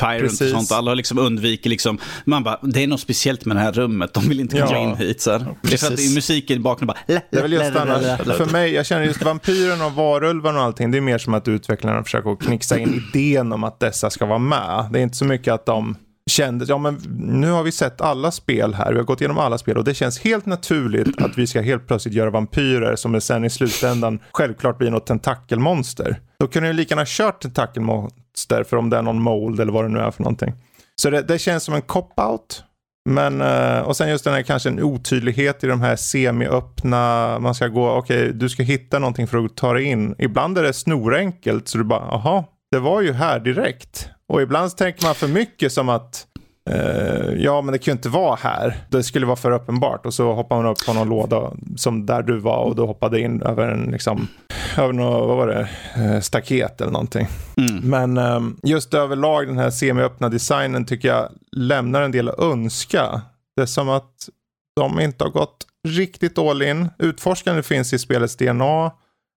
Tyrant Precis. och sånt. Alla har liksom undvikit liksom. Man bara, det är något speciellt med det här rummet. De vill inte komma Ja. in hit. Så här. Det är för att musiken i bakgrunden bara... Det är väl just annars, för mig, jag känner just vampyren och varulven och allting, det är mer som att utvecklarna försöker knixa in idén om att dessa ska vara med. Det är inte så mycket att de kände, ja men nu har vi sett alla spel här, vi har gått igenom alla spel och det känns helt naturligt att vi ska helt plötsligt göra vampyrer som sen i slutändan självklart blir något tentakelmonster. Då kunde ju lika gärna kört tentakelmonster för om det är någon mold eller vad det nu är för någonting. Så det, det känns som en cop-out. Men, eh, och sen just den här kanske en otydlighet i de här semi-öppna, man ska gå, okej du ska hitta någonting för att ta dig in. Ibland är det snorenkelt så du bara, aha, det var ju här direkt. Och ibland så tänker man för mycket som att, eh, ja men det kan ju inte vara här. Det skulle vara för uppenbart. Och så hoppar man upp på någon låda som där du var och du hoppade in över en liksom, över något, vad var det, eh, staket eller någonting. Men ehm, just överlag den här semi-öppna designen tycker jag lämnar en del att önska. Det är som att de inte har gått riktigt all in. Utforskande finns i spelets DNA.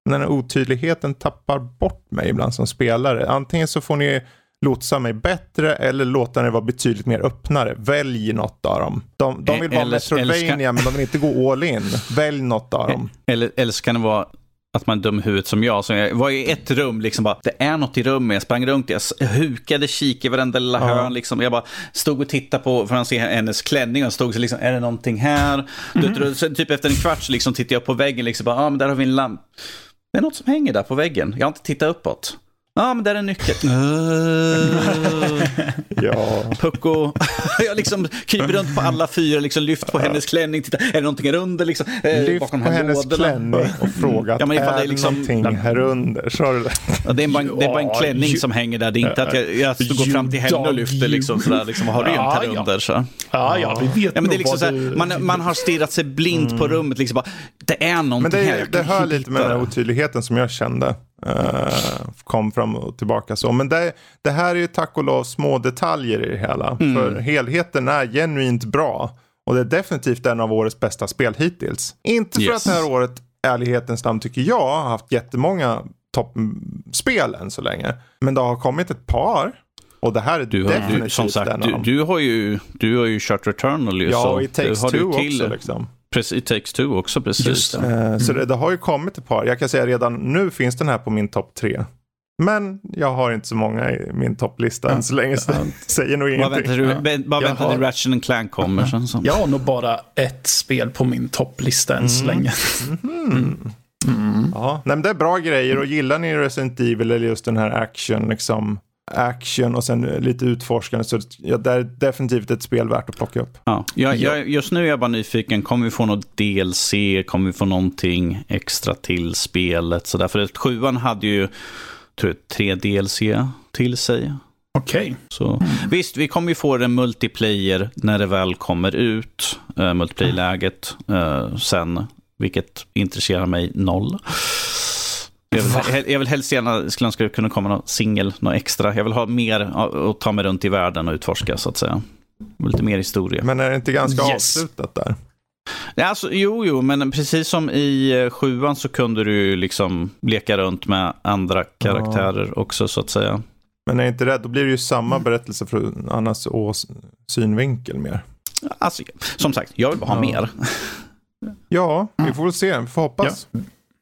Men den här otydligheten tappar bort mig ibland som spelare. Antingen så får ni lotsa mig bättre eller låta det vara betydligt mer öppnare. Välj något av dem. De, de vill vara Metroidvania men de vill inte gå all in. Välj något av dem. Eller, eller så kan det vara att man är dum i huvudet som jag. Så jag var i ett rum, liksom bara, det är något i rummet. Jag sprang runt, jag hukade, kikade i varenda lilla Ja. hörn. Liksom. Jag bara stod och tittade på, för att se hennes klänning och stod så liksom, är det någonting här? Du, du, så typ efter en kvart så liksom tittade jag på väggen, liksom, bara, ah, men där har vi en lamp. Det är något som hänger där på väggen. Jag har inte tittat uppåt. Ja, ah, men där är nyckeln. Ja. Pucko. jag liksom kryper runt på alla fyra, liksom lyft på hennes klänning. Titta, är det någonting här under? Liksom, eh, Lyft på hennes lådorna. klänning och fråga Ja, men är det liksom- någonting här under? Du det? Ja, det, är bara, en- det är bara en Ja, klänning ju- som hänger där. Det är inte att jag, jag går fram till henne och lyfter liksom sådär. Liksom, har rent här Ja, ja. under. Så. Ja, ja, vi vet Ja, men det är nog liksom så du- man, man har stirrat sig blind på rummet. Liksom bara, det är någonting Men det, här. är- det hör lite med den här otydligheten som jag kände. Eh, kom fram och tillbaka så. Men det, det här är ju tack och lov små detaljer i det hela. Mm. För helheten är genuint bra. Och det är definitivt en av årets bästa spel hittills. Inte för Yes. att det här året, ärlighetens namn, tycker jag har haft jättemånga toppspel än så länge. Men det har kommit ett par. Och det här är Du har, definitivt du, som sagt, en av du, dem. du, har ju, du har ju kört Returnal ju. Ja, och i Takes du Two också liksom. Precis, It takes two också, precis. Just det. Eh, Så det, det har ju kommit ett par. Jag kan säga redan nu finns den här på min topp tre. Men jag har inte så många i min topplista än så länge. Så det säger nog Vad ingenting. väntar du? Bara Jag vänta har- till Ratchet and Clank kommer. Sen, så. Jag har nog bara ett spel på min topplista än så länge. Ja, nej, men det är bra grejer och gillar ni Resident Evil eller just den här action, liksom action och sen lite utforskande så ja, det är definitivt ett spel värt att plocka upp. Ja. Jag, jag, just nu är jag bara nyfiken, kommer vi få något DLC? Kommer vi få någonting extra till spelet? Så därför att sjuan hade ju tror jag, tre DLC till sig. Okej. Så, Visst, vi kommer ju få det multiplayer när det väl kommer ut, uh, multiplayer-läget uh, sen, vilket intresserar mig noll. Jag vill, jag vill helst gärna skulle önska att det kunde komma någon singel, något extra. Jag vill ha mer att ta mig runt i världen och utforska så att säga. Lite mer historia. Men är det inte ganska Yes. avslutat där? Ja, alltså, jo, jo, men precis som i eh, sjuan så kunde du ju liksom leka runt med andra karaktärer också så att säga. Men är inte rädd, då blir det ju samma berättelse från Annas ås synvinkel mer. Alltså, som sagt, jag vill bara ha Ja. mer. Ja, vi får väl se, vi får hoppas.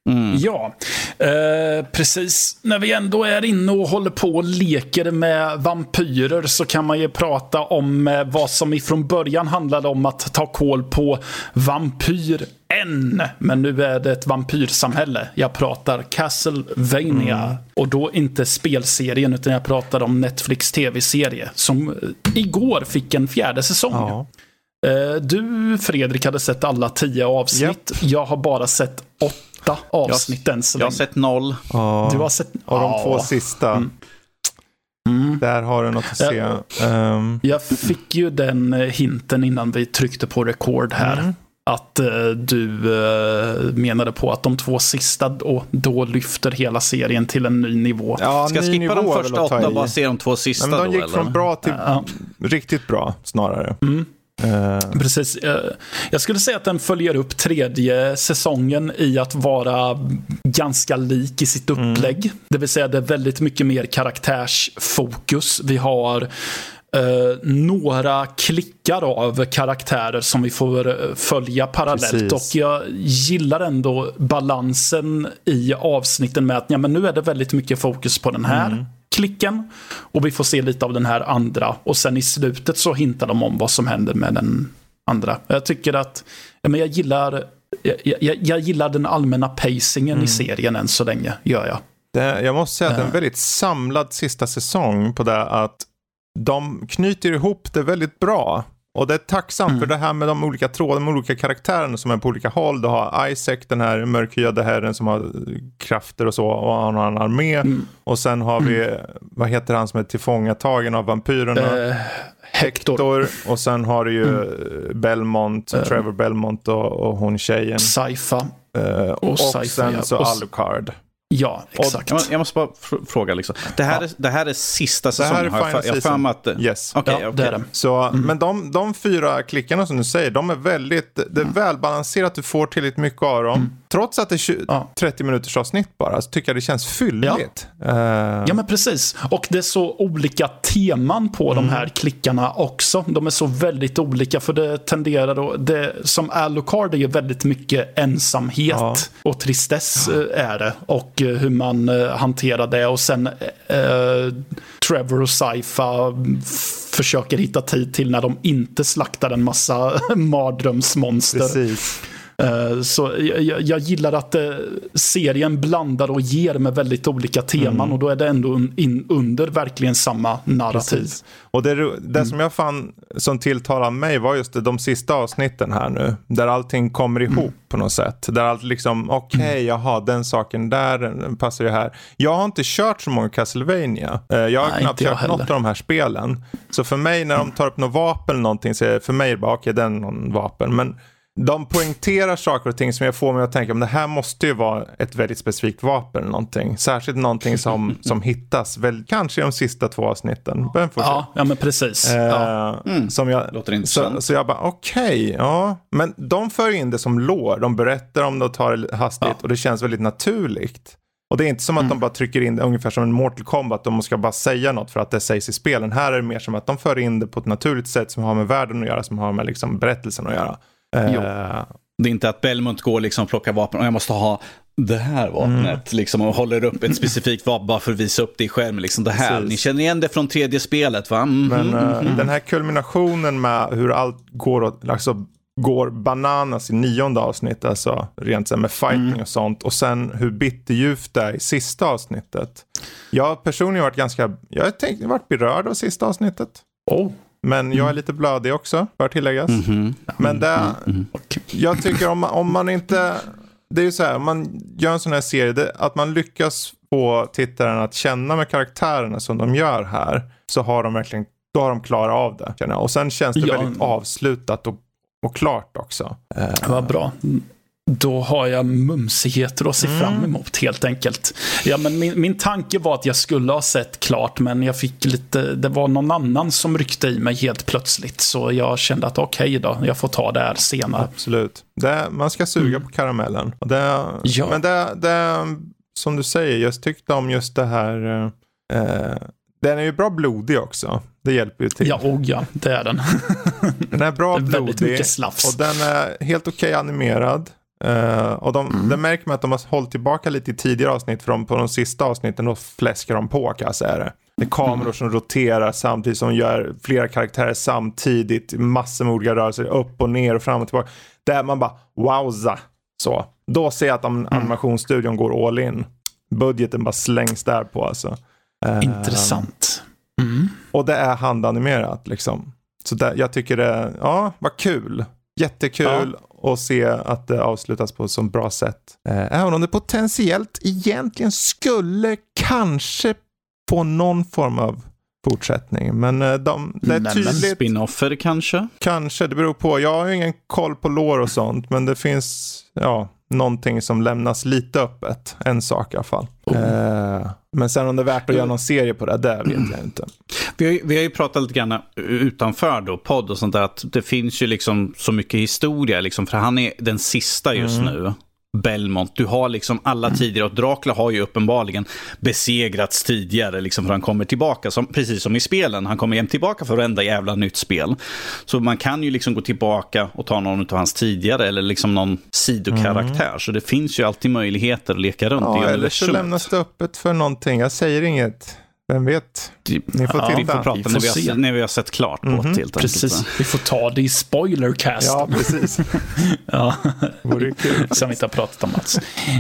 Mm. Ja, eh, precis. När vi ändå är inne och håller på och leker med vampyrer så kan man ju prata om eh, vad som ifrån början handlade om att ta koll på vampyr än. Men nu är det ett vampyrsamhälle. Jag pratar Castlevania. Och då inte spelserien utan jag pratar om Netflix tv-serie som eh, igår fick en fjärde säsong. Ja. Eh, Du Fredrik hade sett alla tio avsnitt. Jag har bara sett åtta avsnitt än så Jag har sett noll. Ja. Du har sett... Och de Ja. två sista, Mm. där har du något att se. Ehm, Jag fick ju den eh, hinten innan vi tryckte på record här. Mm. Att eh, du eh, menade på att de två sista då, då lyfter hela serien till en ny nivå. ja, Ska jag skippa nivå de första åtta och bara se de två sista Nej, men de då? gick från eller? bra till Ja. riktigt bra snarare. Mm. Eh, Precis. eh, Jag skulle säga att den följer upp tredje säsongen i att vara ganska lik i sitt upplägg. Det vill säga det är väldigt mycket mer karaktärsfokus. Vi har eh, några klickar av karaktärer som vi får följa parallellt. Precis. Och jag gillar ändå balansen i avsnitten med att ja, men nu är det väldigt mycket fokus på den här klicken. Och vi får se lite av den här andra. Och sen i slutet så hintar de om vad som händer med den andra. Jag tycker att, men jag gillar jag, jag, jag gillar den allmänna pacingen i serien än så länge, gör jag. det, jag måste säga att det är en Ja. väldigt samlad sista säsong på det att de knyter ihop det väldigt bra. Och det är tacksamt Mm. för det här med de olika trådarna, de olika karaktärerna som är på olika håll. Du har Isaac, den här mörkhyade herren som har krafter och så, och han har en armé. Mm. Och sen har vi, vad heter han som är tillfångatagen av vampyrerna? Eh, Hector, Hector. Och sen har du ju Mm. Belmont, Trevor Belmont och, och hon tjejen. Saifa. Eh, och Sci-fi, sen ja. så Och Alucard. Ja, exakt. Jag må- Jag måste bara fr- fråga, liksom. det, här är, det här är sista Det här är säsongen? har jag final jag för att... det- Yes. Okej, ja, okej. det är det. Så, Men de, de fyra klickarna som du säger, de är väldigt, det är välbalanserat, du får tillräckligt mycket av dem. Trots att det är 20, Ja. 30 minuters avsnitt bara, så tycker jag det känns fylligt. Eh, Ja, men precis. Och det är så olika teman på Mm. de här klickarna också. De är så väldigt olika, för det tenderar att... Det, som Alucard är ju väldigt mycket ensamhet Ja. och tristess eh, är det. Och eh, Eh, hur man eh, hanterar det. Och sen eh, Trevor och Saifa försöker hitta tid till när de inte slaktar en massa mardrömsmonster. Precis. Eh, Så jag, jag- gillar att eh, serien blandar och ger med väldigt olika teman Mm. och då är det ändå in under verkligen samma narrativ. Precis. Och det, det Mm. som jag fann som tilltalade mig var just det, de sista avsnitten här nu. Där allting kommer Mm. ihop på något sätt. Där allt liksom, okej, jaha, den saken där passar ju här. Jag har inte kört så många Castlevania. Eh, Jag har Nej, knappt kört något heller. av de här spelen. Så för mig när de tar upp något vapen eller någonting så är det för mig bara, okej, den är någon vapen. Men de poängterar saker och ting som jag får mig att tänka, men det här måste ju vara ett väldigt specifikt vapen eller någonting. Särskilt någonting som, som hittas, väl, kanske i de sista två avsnitten. Se. Ja, ja, men precis. Ja. Eh, som jag, Låter så, intressant. så jag bara, okej, ja. Men de för in det som lår. De berättar om det och tar det hastigt Ja. och det känns väldigt naturligt. Och det är inte som att de bara trycker in det ungefär som en Mortal Kombat. De ska bara säga något för att det sägs i spelen. Här är det mer som att de för in det på ett naturligt sätt som har med världen att göra, som har med liksom berättelsen att göra. Eh, Det är inte att Belmont går liksom och plockar vapen och jag måste ha det här vapnet. Liksom, och håller upp ett specifikt vapen bara för att visa upp det i skärmen. Liksom, det här. Precis. Ni känner igen det från tredje spelet va? Mhm. Men eh, den här kulminationen med hur allt går, åt, alltså, går bananas i nionde avsnittet, alltså rent så med fighting och sånt. Och sen hur bitterljuvt det är i sista avsnittet. Jag har personligen varit ganska, jag har tänkt, varit berörd av sista avsnittet. Oh. Men jag är lite blödig också, bör tilläggas. Mhm. Men det, jag tycker om om man inte, det är ju så här, om man gör en sån här serie, det, att man lyckas få tittaren att känna med karaktärerna som de gör här, så har de verkligen, då har de klarat av det. Och sen känns det Ja. väldigt avslutat och, och klart också. Vad bra. Då har jag mumsigheter att se Mm. fram emot helt enkelt. Ja, men min, min tanke var att jag skulle ha sett klart, men jag fick lite, det var någon annan som ryckte i mig helt plötsligt. Så jag kände att okej då, jag får ta det här senare. Absolut. Det, man ska suga på karamellen. Det, Mm. Ja. Men det, det, som du säger, jag tyckte om just det här. Eh, eh, den är ju bra blodig också. Det hjälper ju till. Ja, oh ja, det är den. Den är bra Det är väldigt blodig. mycket slafs. Och den är helt okej animerad. Eh, och de, Mm. det märker man att de har hållit tillbaka lite i tidigare avsnitt. För de, på de sista avsnitten då fläskar de på jag säga det. Det är kameror Mm. som roterar samtidigt som gör flera karaktärer samtidigt. Massor med olika rörelser upp och ner och fram och tillbaka. Där man bara wowza. Så. Då ser jag att Mm. animationsstudion går all in. Budgeten bara slängs där på alltså. Eh, Intressant. Mm. och det är handanimerat liksom. Så där, jag tycker det, ja, vad kul. Jättekul och se att det avslutas på ett så bra sätt. Eh, även om det potentiellt egentligen skulle kanske få någon form av fortsättning. Men eh, de, det är tydligt, Spinoffer kanske? kanske, det beror på. Jag har ju ingen koll på lår och sånt, men det finns ja, någonting som lämnas lite öppet. En sak i alla fall. Eh, men sen om det är värt att göra någon serie på det, det vet jag inte. Vi har, ju- vi har ju pratat lite grann utanför då, podd och sånt där, att det finns ju liksom så mycket historia, liksom, för han är den sista just nu. Belmont, du har liksom alla tidigare, och Dracula har ju uppenbarligen besegrats tidigare, liksom, för han kommer tillbaka, som, precis som i spelen, han kommer jämt tillbaka för varenda jävla nytt spel. Så man kan ju liksom gå tillbaka och ta någon av hans tidigare, eller liksom någon sidokaraktär, så det finns ju alltid möjligheter att leka runt Ja, i eller så lämnas det öppet för någonting. Jag säger inget. Vem vet? Ni får Ja, Vi titta. får prata Vi får när, vi har, se. när vi har sett klart på helt enkelt. Precis. Vi får ta det i spoilercast. Ja, precis. Ja. Vore kul. Som vi inte har pratat om alls.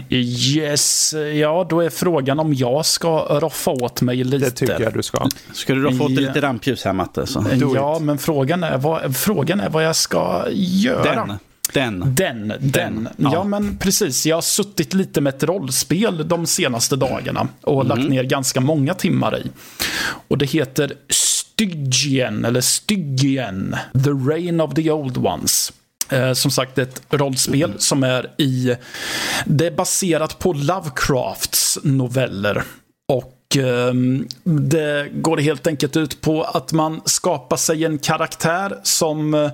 Yes, ja då är frågan om jag ska roffa åt mig lite. Det tycker jag du ska. Ska du då få Ja. lite rampljus här Matte? Så. Ja, it. men frågan är, vad, frågan är vad jag ska göra. Den. Den. Den, den. Ja. ja. men precis. Jag har suttit lite med ett rollspel de senaste dagarna och lagt ner ganska många timmar i. Och det heter Stygian, eller Stygian, The Reign of the Old Ones. Eh, som sagt ett rollspel som är i... Det är baserat på Lovecrafts noveller. Och ehm, det går helt enkelt ut på att man skapar sig en karaktär som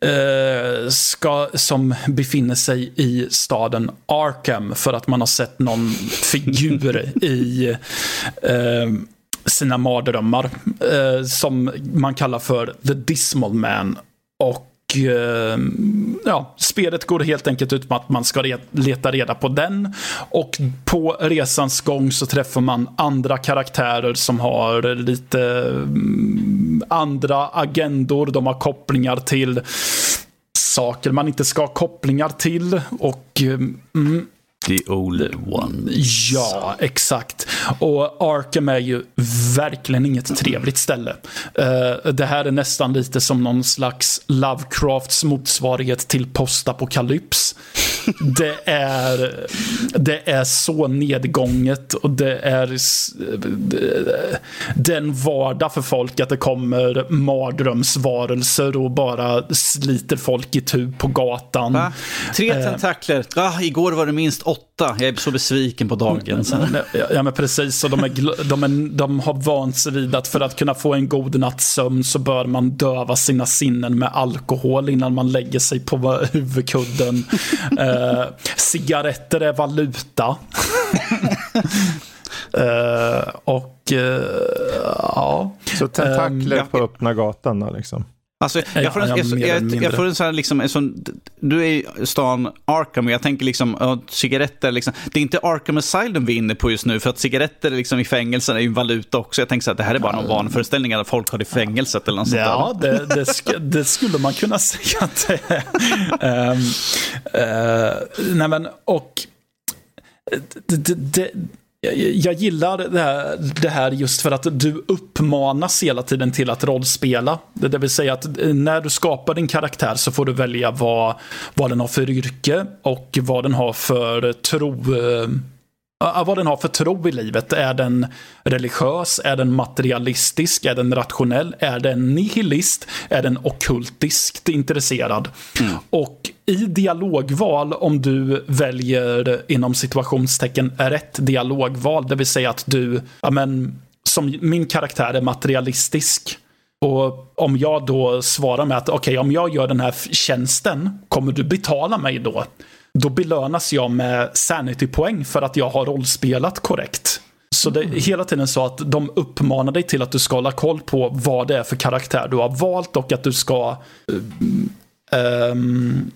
eh, ska, som befinner sig i staden Arkham för att man har sett någon figur i eh, sina mardrömmar eh, som man kallar för The Dismal Man. Och Ehm, ja, spelet går helt enkelt ut på att man ska leta reda på den. Och på resans gång så träffar man andra karaktärer som har lite mm, andra agendor. De har kopplingar till saker man inte ska ha kopplingar till. Och ehm, mm, The old one. Ja, exakt. Och Arkham är ju verkligen inget trevligt ställe. Eh, det här är nästan lite som någon slags Lovecrafts motsvarighet till postapokalyps. Det är, det är så nedgånget och det är den vardag för folk att det kommer mardrömsvarelser och bara sliter folk i tu på gatan. Va? Tre tentakler. Ah, igår var det minst åtta. Jag är så besviken på dagen. Så. Ja, men precis. Och de, är, de, är, de har vant sig vid att för att kunna få en god natts sömn så bör man döva sina sinnen med alkohol innan man lägger sig på huvudkudden. eh, cigaretter är valuta. eh, och eh, ja. Så tentakler Ehm, på öppna gatan då liksom. Alltså, jag, får en, jag, jag, jag får en sån här, liksom, en sån, du är i stan Arkham och jag tänker liksom, uh, cigaretter, liksom, det är inte Arkham Asylum vi är inne på just nu, för att cigaretter liksom, i fängelsen är ju en valuta också. Jag tänker så att det här är bara någon vanföreställning att folk har det i fängelset eller något sånt Ja, det, det, sk det, skulle man kunna säga att det är. um, uh, nej men, och det, det, jag gillar det här, det här, just för att du uppmanas hela tiden till att rollspela. Det vill säga att eh, när du skapar din karaktär så får du välja vad, vad den har för yrke och vad den har för eh, tro eh, vad den har för tro i livet. Är den religiös? Är den materialistisk? Är den rationell? Är den nihilist? Är den okultiskt intresserad? Mm. Och i dialogval, om du väljer inom situationstecken rätt dialogval, det vill säga att du, ja men, som min karaktär är materialistisk. Och om jag då svarar med att okej, okay, om jag gör den här tjänsten, kommer du betala mig då? Då belönas jag med sanity-poäng för att jag har rollspelat korrekt. Så det är hela tiden så att de uppmanar dig till att du ska hålla koll på vad det är för karaktär du har valt och att du ska um,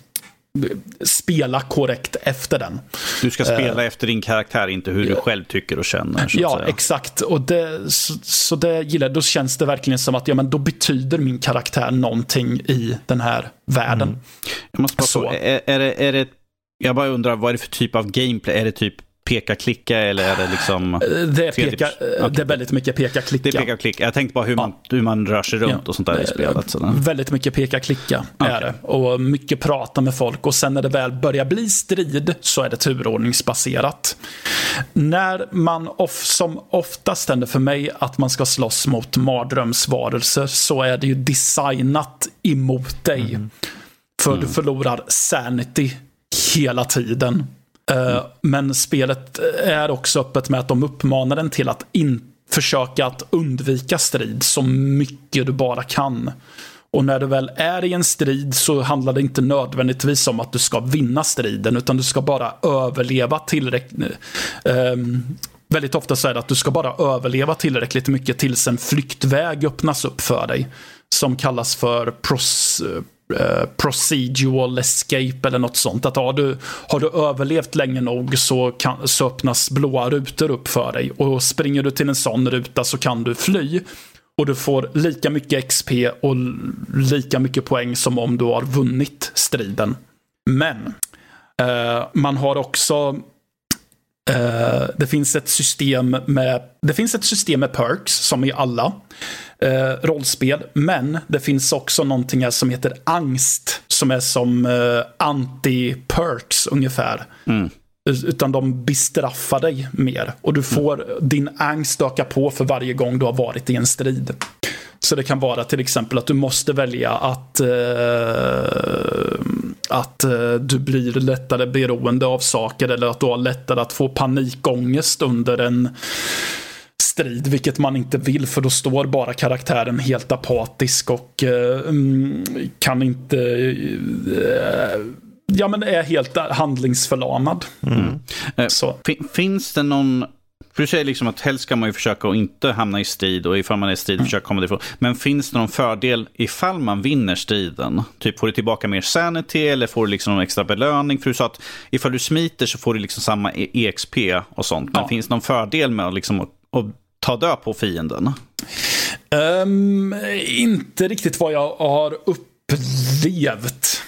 spela korrekt efter den. Du ska spela uh, efter din karaktär, inte hur du själv tycker och känner. ja, exakt. Och det, så, så, det gillar jag. Då känns det verkligen som att ja, men då betyder min karaktär någonting i den här världen. Mm. Jag måste bara så. Är, är, det, är det jag bara undrar, vad är det för typ av gameplay? Är det typ peka-klicka eller är det liksom... Det är, peka, okay. det är väldigt mycket peka-klicka. Det är peka-klicka. Jag tänkte bara hur man, hur man rör sig runt ja. och sånt där i spelet. Så väldigt mycket peka-klicka okay. är det. Och mycket prata med folk. Och sen när det väl börjar bli strid så är det turordningsbaserat. När man off, som oftast händer för mig att man ska slåss mot mardrömsvarelser så är det ju designat emot dig. Mm. För mm. du förlorar sanity hela tiden. Mm. Men spelet är också öppet med att de uppmanar den till att in, försöka att undvika strid så mycket du bara kan. Och när du väl är i en strid så handlar det inte nödvändigtvis om att du ska vinna striden, utan du ska bara överleva tillräckligt. Um, eh, ehm, väldigt ofta så är det att du ska bara överleva tillräckligt mycket tills en flyktväg öppnas upp för dig. Som kallas för pros, Eh, procedural escape eller något sånt. Att har du, har du överlevt länge nog så, kan, så öppnas blåa rutor upp för dig. Och springer du till en sån ruta så kan du fly. Och du får lika mycket XP och lika mycket poäng som om du har vunnit striden. Men eh, man har också Uh, det finns ett system med Det finns ett system med perks som i alla uh, rollspel. Men det finns också någonting här som heter angst. Som är som uh, anti-perks ungefär. Mm. Utan de bestraffar dig mer. Och du får mm. din angst öka på för varje gång du har varit i en strid. Så det kan vara till exempel att du måste välja att, uh, att uh, du blir lättare beroende av saker eller att du har lättare att få panikångest under en strid, vilket man inte vill för då står bara karaktären helt apatisk och uh, kan inte ja, men är helt handlingsförlamad. Mm. Så. Finns det någon för du säger liksom att helst ska man ju försöka att inte hamna i strid och ifall man är i strid mm. försöka komma därifrån. Men finns det någon fördel ifall man vinner striden? Typ får du tillbaka mer sanity eller får du liksom någon extra belöning? För du sa att ifall du smiter så får du liksom samma EXP och sånt. Men ja. finns det någon fördel med att, liksom, att, att ta död på fienden? Um, inte riktigt vad jag har upplevt.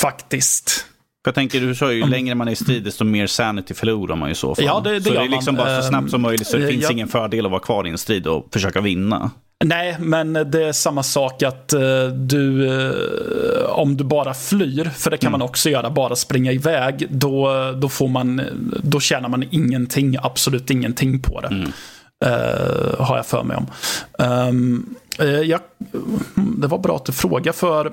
Faktiskt. Jag tänker, du sa ju, mm. längre man är i strid, desto mer sanity förlorar man ju så fall. Ja, det, det så det är liksom man. bara så snabbt som möjligt, så det uh, finns ja. ingen fördel att vara kvar i en strid och försöka vinna. Nej, men det är samma sak att uh, du, uh, om du bara flyr, för det kan mm. man också göra, bara springa iväg, då, då, får man, då tjänar man ingenting, absolut ingenting på det. Mm. har jag för mig om. Um, jag, det var bra att du frågade, för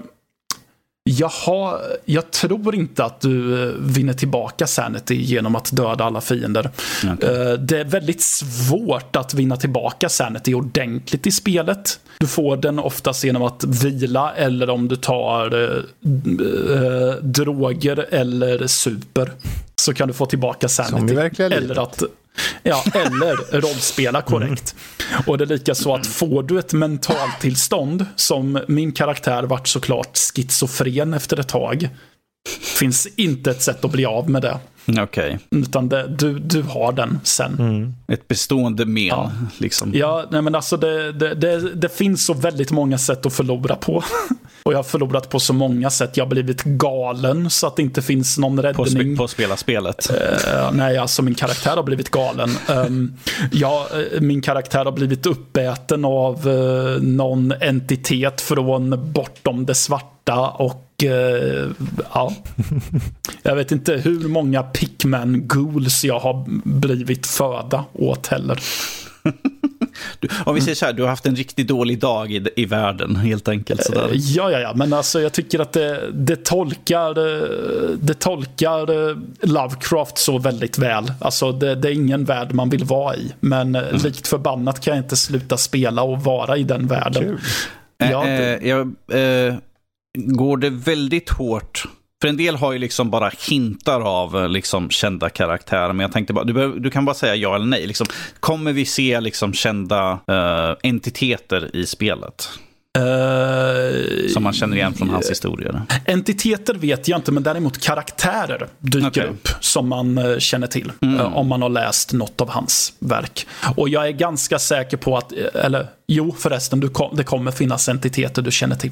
Jaha, jag tror inte att du eh, vinner tillbaka Sanity genom att döda alla fiender. Okay. Eh, det är väldigt svårt att vinna tillbaka Sanity ordentligt i spelet. Du får den oftast genom att vila eller om du tar eh, droger eller super. Så kan du få tillbaka Sanity. Som i verkliga livet. Eller att, Ja, eller rollspela korrekt. Och det är lika så att får du ett mentaltillstånd, som min karaktär vart såklart schizofren efter ett tag, finns inte ett sätt att bli av med det. Okej. Okay. Utan det, du, du har den sen. Mm. Ett bestående men. Ja, liksom. ja nej, men alltså det, det, det, det, finns så väldigt många sätt att förlora på. Och jag har förlorat på så många sätt. Jag har blivit galen så att det inte finns någon räddning. På, sp på spela spelet? Uh, nej, alltså min karaktär har blivit galen. Um, ja, eh, min karaktär har blivit uppäten av uh, någon entitet från bortom det svarta och ja, jag vet inte hur många Pickman ghouls jag har blivit föda åt heller. Du, om vi säger så här, du har haft en riktigt dålig dag i, i världen helt enkelt. Sådär. Ja, ja, ja, men alltså jag tycker att det, det tolkar, det tolkar eh, Lovecraft så väldigt väl. Alltså det, det är ingen värld man vill vara i. Men eh, mm. likt förbannat kan jag inte sluta spela och vara i den världen. Kul. Ja, det... äh, jag, går det väldigt hårt för en del har ju liksom bara hintar av eh, liksom kända karaktärer. Men jag tänkte bara, du, behöver, du kan bara säga ja eller nej. Liksom, kommer vi se liksom kända uh, entiteter i spelet? Uh, som man känner igen från hans historier. Entiteter vet jag inte, men däremot karaktärer dyker okay. upp som man känner till. Mm. Uh, om man har läst något av hans verk. Och jag är ganska säker på att, eller jo förresten, du kom, det kommer finnas entiteter du känner till.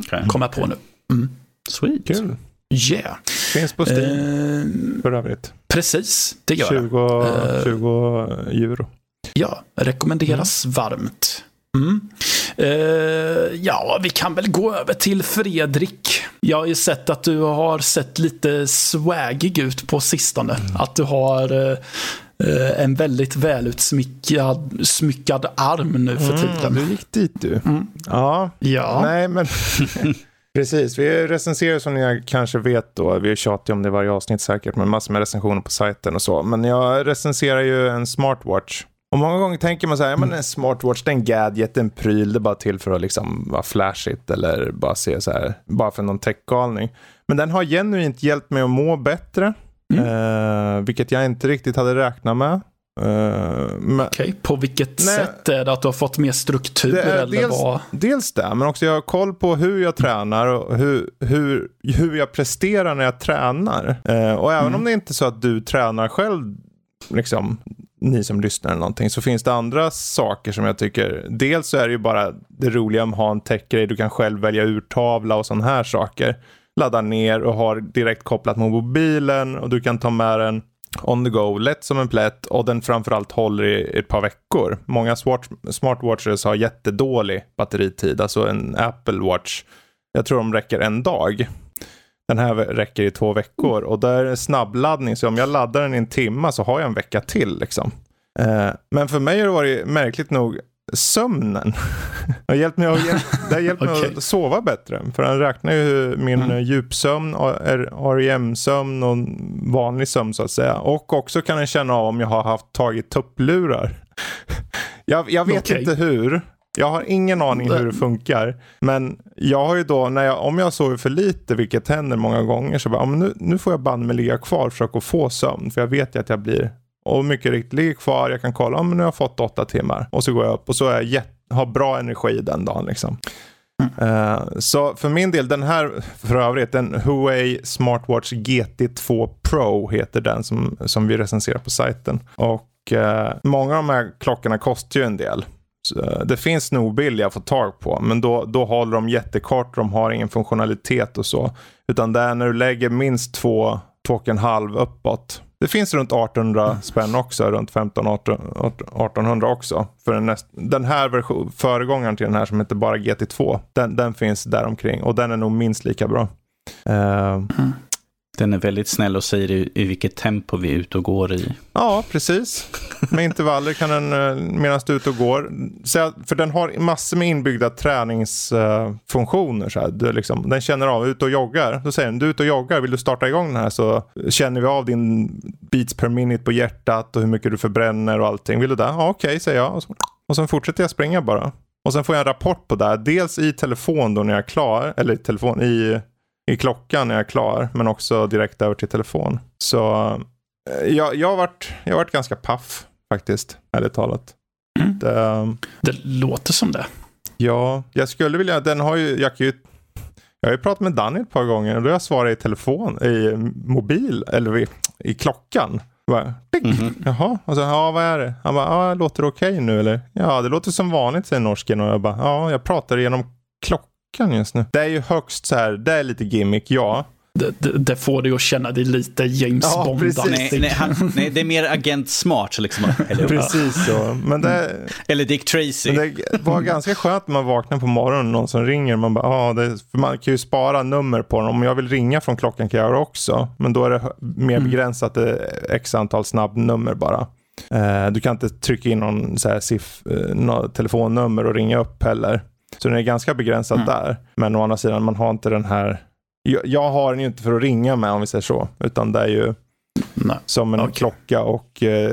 Okay. Kommer jag på nu. Mm. Sweet. Kul. Yeah. Finns på Steam eh, för övrigt. Precis, det gör 20, det. 20 euro. Ja, rekommenderas mm. varmt. Mm. Uh, ja, vi kan väl gå över till Fredrik. Jag har ju sett att du har sett lite swagig ut på sistone. Mm. Att du har uh, en väldigt välutsmyckad smyckad arm nu för mm, tiden. Du gick dit du. Mm. Ja. ja. Nej, men Precis, vi recenserar som ni kanske vet då, vi är tjatiga om det i varje avsnitt säkert, men massor med recensioner på sajten och så. Men jag recenserar ju en smartwatch. Och många gånger tänker man så här, ja men en smartwatch, det är en gadget, en pryl, det är bara till för att liksom vara flashigt eller bara se så här, bara för någon techgalning. Men den har genuint hjälpt mig att må bättre. Mm. Eh, vilket jag inte riktigt hade räknat med. Uh, Okej, okay. på vilket nej, sätt är det att du har fått mer struktur? eller dels, vad? dels det, men också jag har koll på hur jag tränar och hur, hur, hur jag presterar när jag tränar. Uh, och även mm. om det inte är så att du tränar själv, liksom, ni som lyssnar eller någonting, så finns det andra saker som jag tycker, dels så är det ju bara det roliga med att ha en techgrej, du kan själv välja urtavla och sådana här saker. Ladda ner och har direkt kopplat mot mobilen och du kan ta med den on the go, lätt som en plätt och den framförallt håller i ett par veckor. Många smart, smartwatches har jättedålig batteritid, alltså en Apple Watch. Jag tror de räcker en dag. Den här räcker i två veckor och där är snabbladdning så om jag laddar den i en timme så har jag en vecka till. Liksom. Eh, men för mig har det varit märkligt nog sömnen. det har hjälpt mig, att, det har hjälpt mig okay. att sova bättre. För han räknar ju min mm. djupsömn, REM-sömn och vanlig sömn så att säga. Och också kan den känna av om jag har haft tagit tupplurar. jag, jag vet okay. inte hur. Jag har ingen aning hur det funkar. Men jag har ju då, när jag, om jag sover för lite, vilket händer många gånger, så bara, nu, nu får jag banne mig ligga kvar och försöka få sömn. För jag vet ju att jag blir och mycket riktigt ligger kvar. Jag kan kolla om nu har jag fått åtta timmar. Och så går jag upp och så är jag har bra energi den dagen. Liksom. Mm. Uh, så för min del, den här för övrigt, den Huawei Smartwatch GT2 Pro heter den som, som vi recenserar på sajten. Och uh, många av de här klockorna kostar ju en del. Så, det finns nog billiga att få tag på, men då, då håller de jättekort, de har ingen funktionalitet och så. Utan det är när du lägger minst två, två och en halv uppåt det finns runt 1800 spänn också, runt 15 1800 också. För den, näst, den här version, föregångaren till den här som heter bara GT2, den, den finns där omkring och den är nog minst lika bra. Uh, mm. Den är väldigt snäll och säger i, i vilket tempo vi är ute och går i. Ja, precis. Med intervaller kan den, eh, medan du är ute och går. För den har massor med inbyggda träningsfunktioner. Eh, så här. Du liksom, den känner av, ut och joggar. Då säger den, du är ute och joggar, vill du starta igång den här så känner vi av din beats per minute på hjärtat och hur mycket du förbränner och allting. Vill du det? Ja, okej, okay, säger jag. Och, så, och sen fortsätter jag springa bara. Och sen får jag en rapport på det. här. Dels i telefon då när jag är klar, eller i telefon, i i klockan när jag är klar, men också direkt över till telefon. Så eh, jag, jag, har varit, jag har varit ganska paff faktiskt, ärligt talat. Mm. Det, Det låter som det. ja, jag skulle vilja, den har ju, jag kan ju jag har ju pratat med Danny ett par gånger och då har jag svarat i telefon, i mobil, eller i, i klockan. Bara, ding. Mhm. Jaha, och så, ja vad är det? Han bara, ja låter det okej nu eller? Ja det låter som vanligt säger norsken och jag bara, ja jag pratar genom klockan just nu. Det är ju högst så här, det är lite gimmick, ja. Det, det, det får dig att känna dig lite James Ja, bond precis. Nej, nej, han, nej, det är mer agent smart. Liksom. Eller, Precis så. Men det, eller Dick Tracy. men det var ganska skönt när man vaknar på morgonen och någon som ringer. Man bara, ja, det, för man kan ju spara nummer på den. Om jag vill ringa från klockan kan jag göra också. Men då är det mer begränsat, det är x antal snabbnummer bara. Eh, du kan inte trycka in någon så här siff, eh, telefonnummer och ringa upp heller. Så den är ganska begränsad Mm. där. Men å andra sidan, man har inte den här... Jag, jag har den ju inte för att ringa med om vi säger så. Utan det är ju Nej. som en Okej. klocka och eh,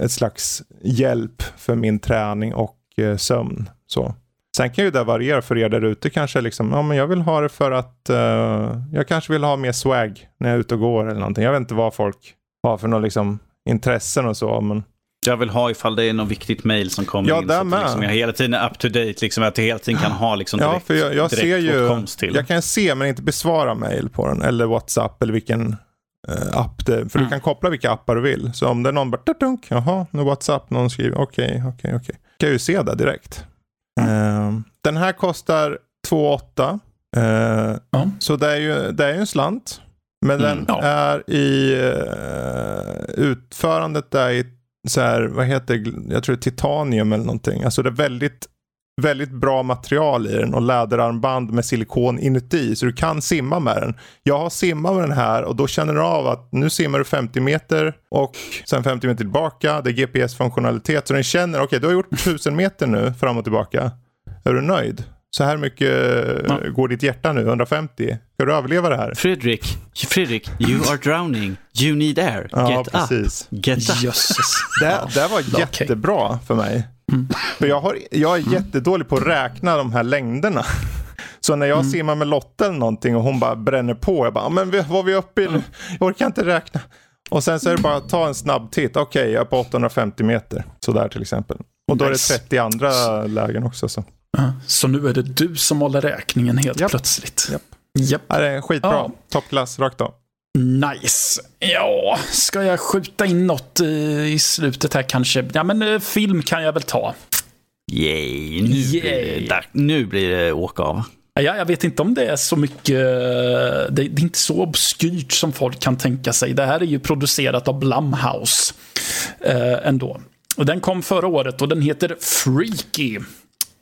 ett slags hjälp för min träning och eh, sömn. Så. Sen kan ju det variera för er där ute kanske. Liksom, ja, men jag vill ha det för att eh, jag kanske vill ha mer swag när jag är ute och går eller någonting. Jag vet inte vad folk har för några liksom, intressen och så. Men Jag vill ha ifall det är något viktigt mail som kommer Ja, in. där så att liksom, jag hela tiden är up to date. Liksom, att jag hela tiden kan ha liksom, direkt, ja, för jag, jag direkt ser ju. åtkomst till. Jag kan se men inte besvara mail på den. Eller WhatsApp eller vilken eh, app det För Mm. du kan koppla vilka appar du vill. Så om det är någon bara dunk, jaha, nu WhatsApp, någon skriver okej, okej, okej. Kan ju se det direkt. Eh, den här kostar 2,8. Eh, Ja. Så det är ju det är ju en slant. Men Mm, den ja. är i eh, utförandet är i så här, vad heter jag tror det är titanium eller någonting. Alltså det är väldigt, väldigt bra material i den och läderarmband med silikon inuti. Så du kan simma med den. Jag har simmat med den här och då känner du av att nu simmar du 50 meter och sen 50 meter tillbaka. Det är GPS-funktionalitet. Så den känner, okej du har gjort 1000 meter nu fram och tillbaka. Är du nöjd? Så här mycket Ja. går ditt hjärta nu, 150. Ska du överleva det här? Fredrik, Fredrik, you are drowning. You need air. Ja, Get up. precis. Get up. Jösses. Det, det var jättebra för mig. För jag, har, jag är jättedålig på att räkna de här längderna. Så när jag simmar med Lotta eller någonting och hon bara bränner på. Jag bara, men vi- vad är vi uppe i nu? Jag orkar inte räkna. Och sen så är det bara att ta en snabb titt. Okej, jag är på 850 meter. Sådär till exempel. Och då Nice. är det 30 andra lägen också. Så. Så nu är det du som håller räkningen helt Japp. plötsligt. Japp. Japp. Ja, det är skitbra. Ja. Toppklass, rakt av. Nice. Ja, ska jag skjuta in något eh, i slutet här kanske? Ja, men eh, film kan jag väl ta. Yay, nu, Blir Yay. det, där, nu blir det åka av. Ja, jag vet inte om det är så mycket, eh, det, det är inte så obskyrt som folk kan tänka sig. Det här är ju producerat av Blumhouse eh, ändå. Och den kom förra året och den heter Freaky.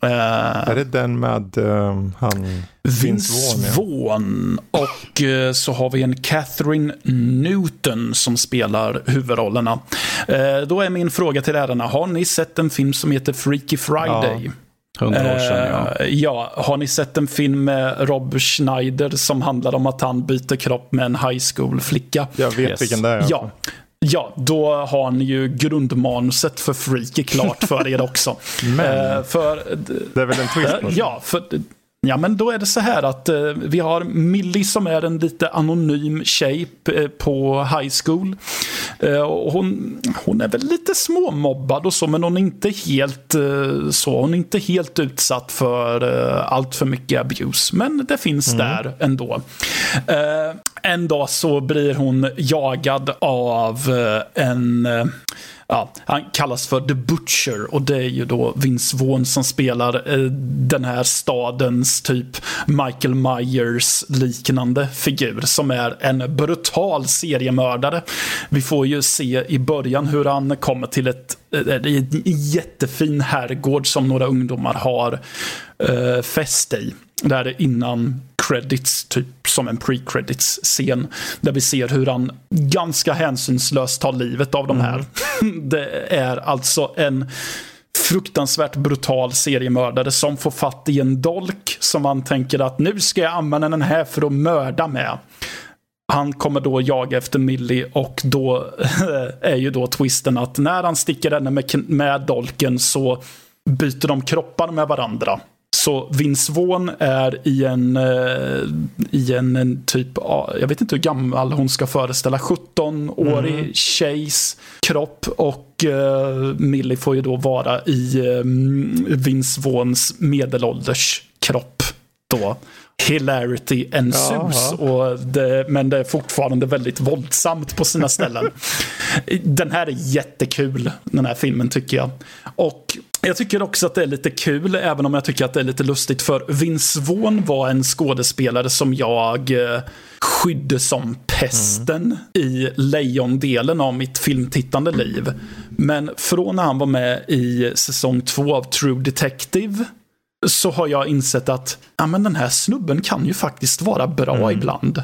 Eh, Är det den med ehm, han Vince Vaughn, ja. Och eh, så har vi en Catherine Newton som spelar huvudrollerna. Eh, då är min fråga till herrarna, har ni sett en film som heter Freaky Friday? Hundra år sedan, ja. Ja, har ni sett en film med Rob Schneider som handlar om att han byter kropp med en high school-flicka? Jag vet Yes. vilken det är. Ja. Ja, då har ni ju grundmanuset för Freaky klart för er också. Men Eh, för det är väl en twist? Det? Ja, för, ja, men då är det så här att eh, vi har Millie som är en lite anonym tjej eh, på high school. Eh, och hon, hon är väl lite småmobbad och så, men hon är inte helt eh, så. Hon är inte helt utsatt för eh, allt för mycket abuse, men det finns där ändå. Eh, en dag så blir hon jagad av en Ja, han kallas för The Butcher och det är ju då Vince Vaughn som spelar eh, den här stadens typ Michael Myers liknande figur som är en brutal seriemördare. Vi får ju se i början hur han kommer till ett, det är en jättefin herrgård som några ungdomar har eh, fäst i. Där innan credits, typ som en pre-credits-scen. Där vi ser hur han ganska hänsynslöst tar livet av de här. Det är alltså en fruktansvärt brutal seriemördare som får fatt i en dolk som han tänker att nu ska jag använda den här för att mörda med. Han kommer då jaga efter Millie och då är ju då twisten att när han sticker henne med, med dolken så byter de kroppar med varandra. Så Vince Vaughn är i en, eh, i en, en typ, jag vet inte hur gammal hon ska föreställa, 17-årig mm. tjejs kropp. Och eh, Millie får ju då vara i eh, Vince Vaughns medelålders kropp då hilarity ensues. Och det, men det är fortfarande väldigt våldsamt på sina ställen. den här är jättekul, den här filmen tycker jag. Och jag tycker också att det är lite kul, även om jag tycker att det är lite lustigt. För Vince Vaughn var en skådespelare som jag eh, skydde som pesten mm. i lejondelen av mitt filmtittande liv. Men från när han var med i säsong två av True Detective så har jag insett att ja, men den här snubben kan ju faktiskt vara bra mm. ibland.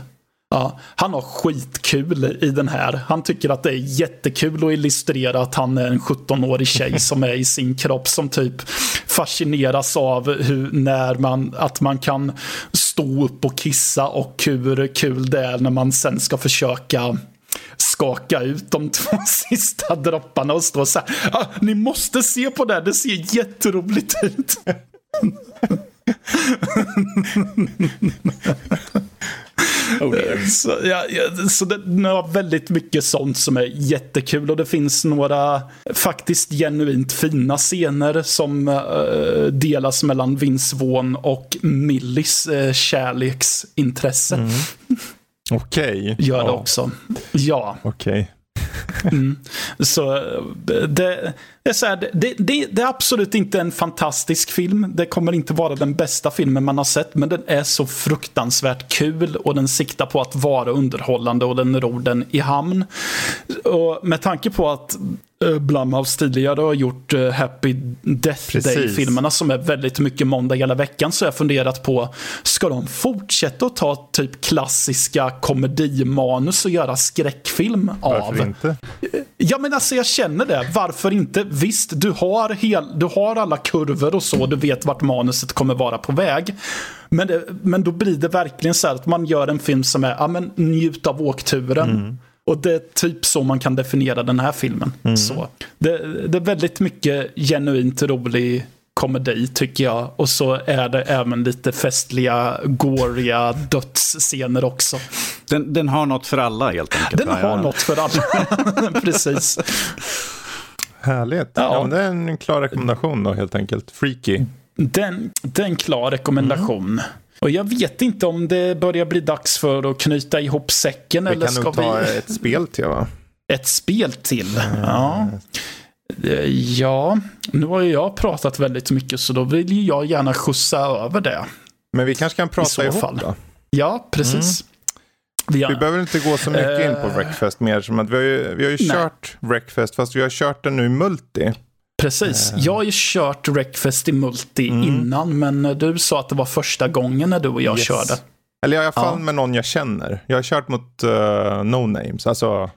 Ja, han har skitkul i den här. Han tycker att det är jättekul att illustrera att han är en 17-årig tjej som är i sin kropp som typ fascineras av hur, när man, att man kan stå upp och kissa och hur kul det är när man sen ska försöka skaka ut de två sista dropparna och stå så här. Ah, ni måste se på det, det ser jätteroligt ut. oh så, ja, ja, så det har väldigt mycket sånt som är jättekul och det finns några faktiskt genuint fina scener som uh, delas mellan Vince Vaughn och Millis uh, kärleksintresse. Mm. Okej. Okay. Gör det ja. också. Ja. Okej. Okay. Mm. Så det, det, är så här, det, det, det, är absolut inte en fantastisk film. Det kommer inte vara den bästa filmen man har sett. Men den är så fruktansvärt kul och den siktar på att vara underhållande och den ror den i hamn. Och med tanke på att Blumhouse tidigare har gjort uh, Happy Death Day-filmerna som är väldigt mycket måndag hela veckan. Så jag har funderat på, ska de fortsätta att ta typ klassiska komedimanus och göra skräckfilm av? Varför inte? Eh, ja men alltså jag känner det. Varför inte? Visst, du har, hel, du har alla kurvor och så. Du vet vart manuset kommer vara på väg. Men, det, men då blir det verkligen så här att man gör en film som är, ja men njut av åkturen. Mm. Och det är typ så man kan definiera den här filmen. Mm. Så det, det, är väldigt mycket genuint rolig komedi tycker jag. Och så är det även lite festliga, gåriga dödsscener också. Den, den har något för alla helt enkelt. Den har ja. något för alla, precis. Härligt. Ja. ja det är en klar rekommendation då helt enkelt. Freaky. Den, det är en klar rekommendation. Mm. Och jag vet inte om det börjar bli dags för att knyta ihop säcken. Vi eller kan nog ta vi... ett spel till va? Ett spel till? Mm. Ja. Ja, nu har ju jag pratat väldigt mycket så då vill ju jag gärna skjutsa över det. Men vi kanske kan prata ihop fall. då? Ja, precis. Mm. Vi, har... vi, behöver inte gå så mycket in på Wreckfest mer. Som att vi har ju, vi har ju kört Wreckfest fast vi har kört den nu i multi. Precis. Uh. Jag har ju kört Wreckfest i Multi mm. innan, men du sa att det var första gången när du och jag yes. körde. Eller i alla fall ja. med någon jag känner. Jag har kört mot uh, no names, alltså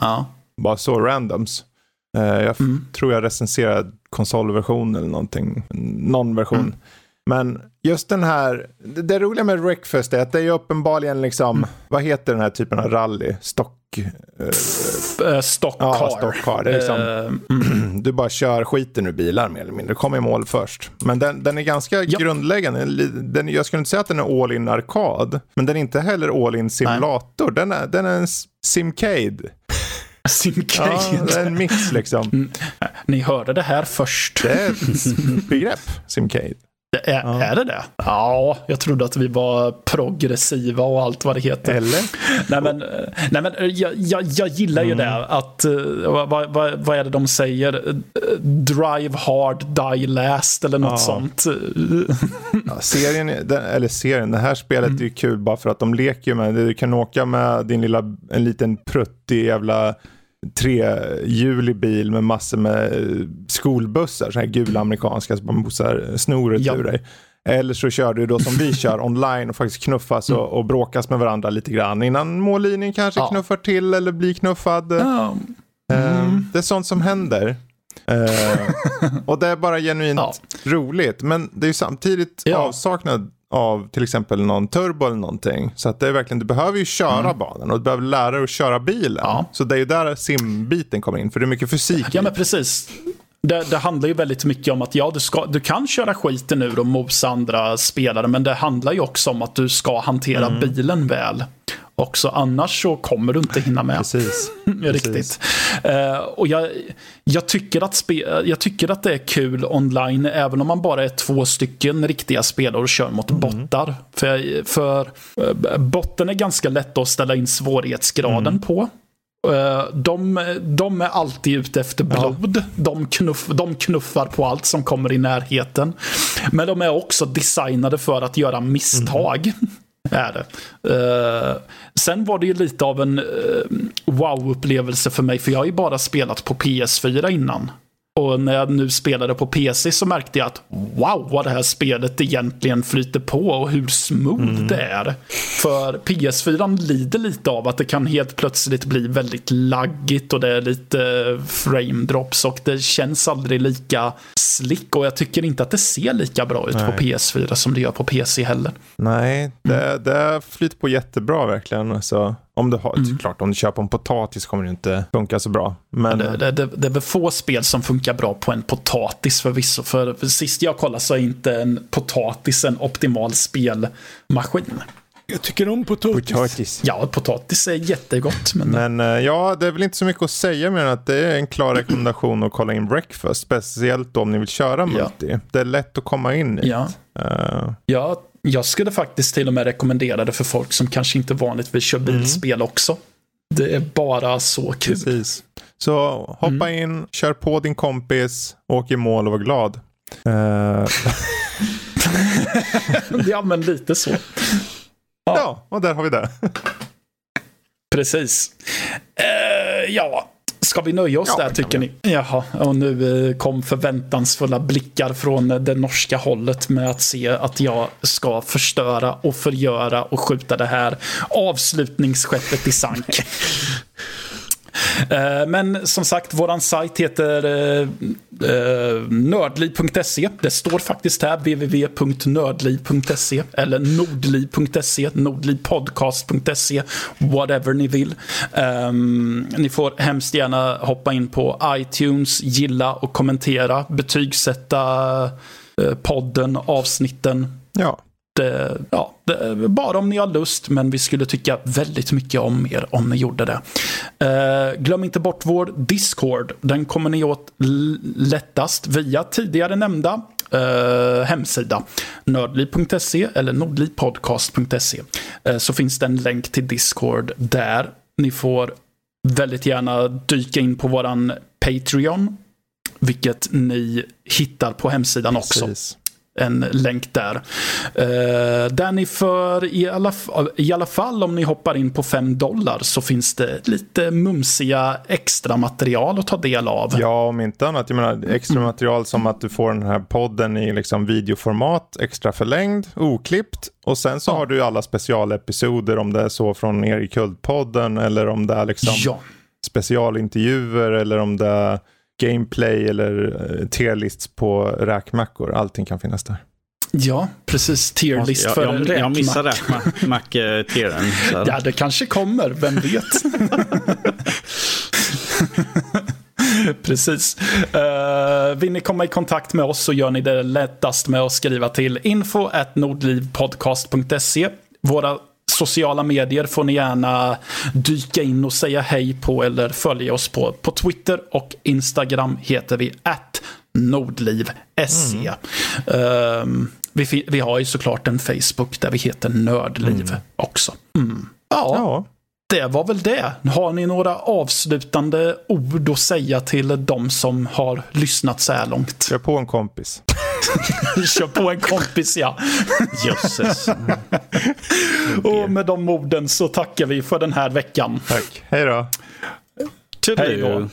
ja. bara så randoms. Uh, jag mm. tror jag recenserade konsolversion eller någonting. Någon version. Mm. Men just den här, det, det roliga med Wreckfest är att det är uppenbarligen liksom, mm. vad heter den här typen av rally? Stock Uh, stockcar. Ja, stockcar. Det är liksom, uh, Du bara kör skiten ur bilar mer eller mindre. Du kommer i mål först. Men den, den är ganska ja. grundläggande. Den, jag skulle inte säga att den är all in arkad. Men den är inte heller all in simulator. Den är, den är en simcade. Simcade. Ja, det är en mix liksom. Mm. Ni hörde det här först. Det är ett begrepp, simcade. Är, ja. är det det? Ja, jag trodde att vi var progressiva och allt vad det heter. Eller? Nej men, nej, men jag, jag, jag gillar ju mm. det. Att, vad, vad, vad är det de säger? Drive hard, die last eller något ja. sånt. Ja, serien, eller serien, det här spelet mm. är ju kul bara för att de leker med Du kan åka med din lilla, en liten pruttig jävla trehjulig bil med massor med skolbussar, så här gula amerikanska, som man bossar snoret ja. ur dig. Eller så kör du då som vi kör online och faktiskt knuffas och, och bråkas med varandra lite grann innan mållinjen kanske ja. knuffar till eller blir knuffad. Ja. Eh, mm. det är sånt som händer. Uh, och det är bara genuint ja. roligt. Men det är samtidigt ja. avsaknad av till exempel någon turbo eller någonting. Så att det är verkligen, du behöver ju köra mm. banan och du behöver lära dig att köra bilen. Ja. Så det är ju där simbiten kommer in, för det är mycket fysik. Ja, men precis. Det, det, handlar ju väldigt mycket om att ja, du, ska, du kan köra skiten ur och mosa andra spelare, men det handlar ju också om att du ska hantera mm. bilen väl. Också annars så kommer du inte hinna med. Precis. Riktigt. Precis. Uh, och jag, jag, tycker att spe, jag tycker att det är kul online, även om man bara är två stycken riktiga spelare och kör mot mm. bottar. För, för uh, botten är ganska lätt att ställa in svårighetsgraden mm. på. Eh, de, de, är alltid ute efter blod. Ja. De, knuff, de knuffar på allt som kommer i närheten. Men de är också designade för att göra misstag. Mm. är det. Uh, sen var det ju lite av en uh, wow-upplevelse för mig, för jag har ju bara spelat på PS4 innan. Och när jag nu spelade på PC så märkte jag att wow vad det här spelet egentligen flyter på och hur smooth mm. det är. För PS4 lider lite av att det kan helt plötsligt bli väldigt laggigt och det är lite frame drops och det känns aldrig lika slick och jag tycker inte att det ser lika bra ut Nej. på PS4 som det gör på PC heller. Nej, det, mm. det flyter på jättebra verkligen. Alltså. Om du har, mm. klart, om du köper en potatis kommer det inte funka så bra. Men... Det, det, det, det är väl få spel som funkar bra på en potatis förvisso. För, för sist jag kollade så är inte en potatis en optimal spelmaskin. Jag tycker om potatis. potatis. Ja, potatis är jättegott. Men, men uh, ja, det är väl inte så mycket att säga mer än att det är en klar rekommendation att kolla in Breakfast. Speciellt om ni vill köra multi. Ja. Det är lätt att komma in i. Ja. Uh... ja, jag skulle faktiskt till och med rekommendera det för folk som kanske inte vanligtvis kör mm. bilspel mm. också. Det är bara så kul. Precis. Så hoppa mm. in, kör på din kompis, åk i mål och var glad. Uh... ja, men lite så. Ja, ja och där har vi det. Precis. Uh, ja, Ska vi nöja oss ja, där tycker ni? Jaha, och nu eh, kom förväntansfulla blickar från det norska hållet med att se att jag ska förstöra och förgöra och skjuta det här avslutningsskeppet i sank. Eh, men som sagt, våran sajt heter eh, eh, nördliv.se. Det står faktiskt här www.nördliv.se eller nordliv.se, nordlivpodcast.se, whatever ni vill. Ehm, ni får hemskt gärna hoppa in på iTunes, gilla och kommentera, betygsätta podden, avsnitten. Ja ja, det, bara om ni har lust, men vi skulle tycka väldigt mycket om er om ni gjorde det. Uh, glöm inte bort vår Discord. Den kommer ni åt lättast via tidigare nämnda uh, hemsida. Nördliv.se eller nordlivpodcast.se. Uh, så finns det en länk till Discord där. Ni får väldigt gärna dyka in på våran Patreon. Vilket ni hittar på hemsidan Precis. också en länk där. Uh, där ni för, i alla, i alla fall om ni hoppar in på 5 dollar så finns det lite mumsiga extra material att ta del av. Ja, om inte annat. Jag menar extra material som att du får den här podden i liksom videoformat, extra förlängd, oklippt. Och sen så ja. har du alla specialepisoder om det är så från er i Kultpodden eller om det är liksom ja. specialintervjuer eller om det är gameplay eller uh, tierlists på räkmackor. Allting kan finnas där. Ja, precis. Tierlist jag, för jag, räkmack. Jag missar räkmack-tieren. ja, det kanske kommer. Vem vet? Precis. Uh, vill ni komma i kontakt med oss så gör ni det lättast med att skriva till info at nordlivpodcast.se. Våra sociala medier får ni gärna dyka in och säga hej på eller följa oss på. På Twitter och Instagram heter vi att nordliv.se. Mm. Uh, vi, vi, har ju såklart en Facebook där vi heter Nördliv mm. också. Mm. Ja, ja, det var väl det. Har ni några avslutande ord att säga till de som har lyssnat så här långt? Kör på en kompis. Kör på en kompis, ja. Jösses. Och med de orden så tackar vi för den här veckan. Tack. Hej då. Hej då.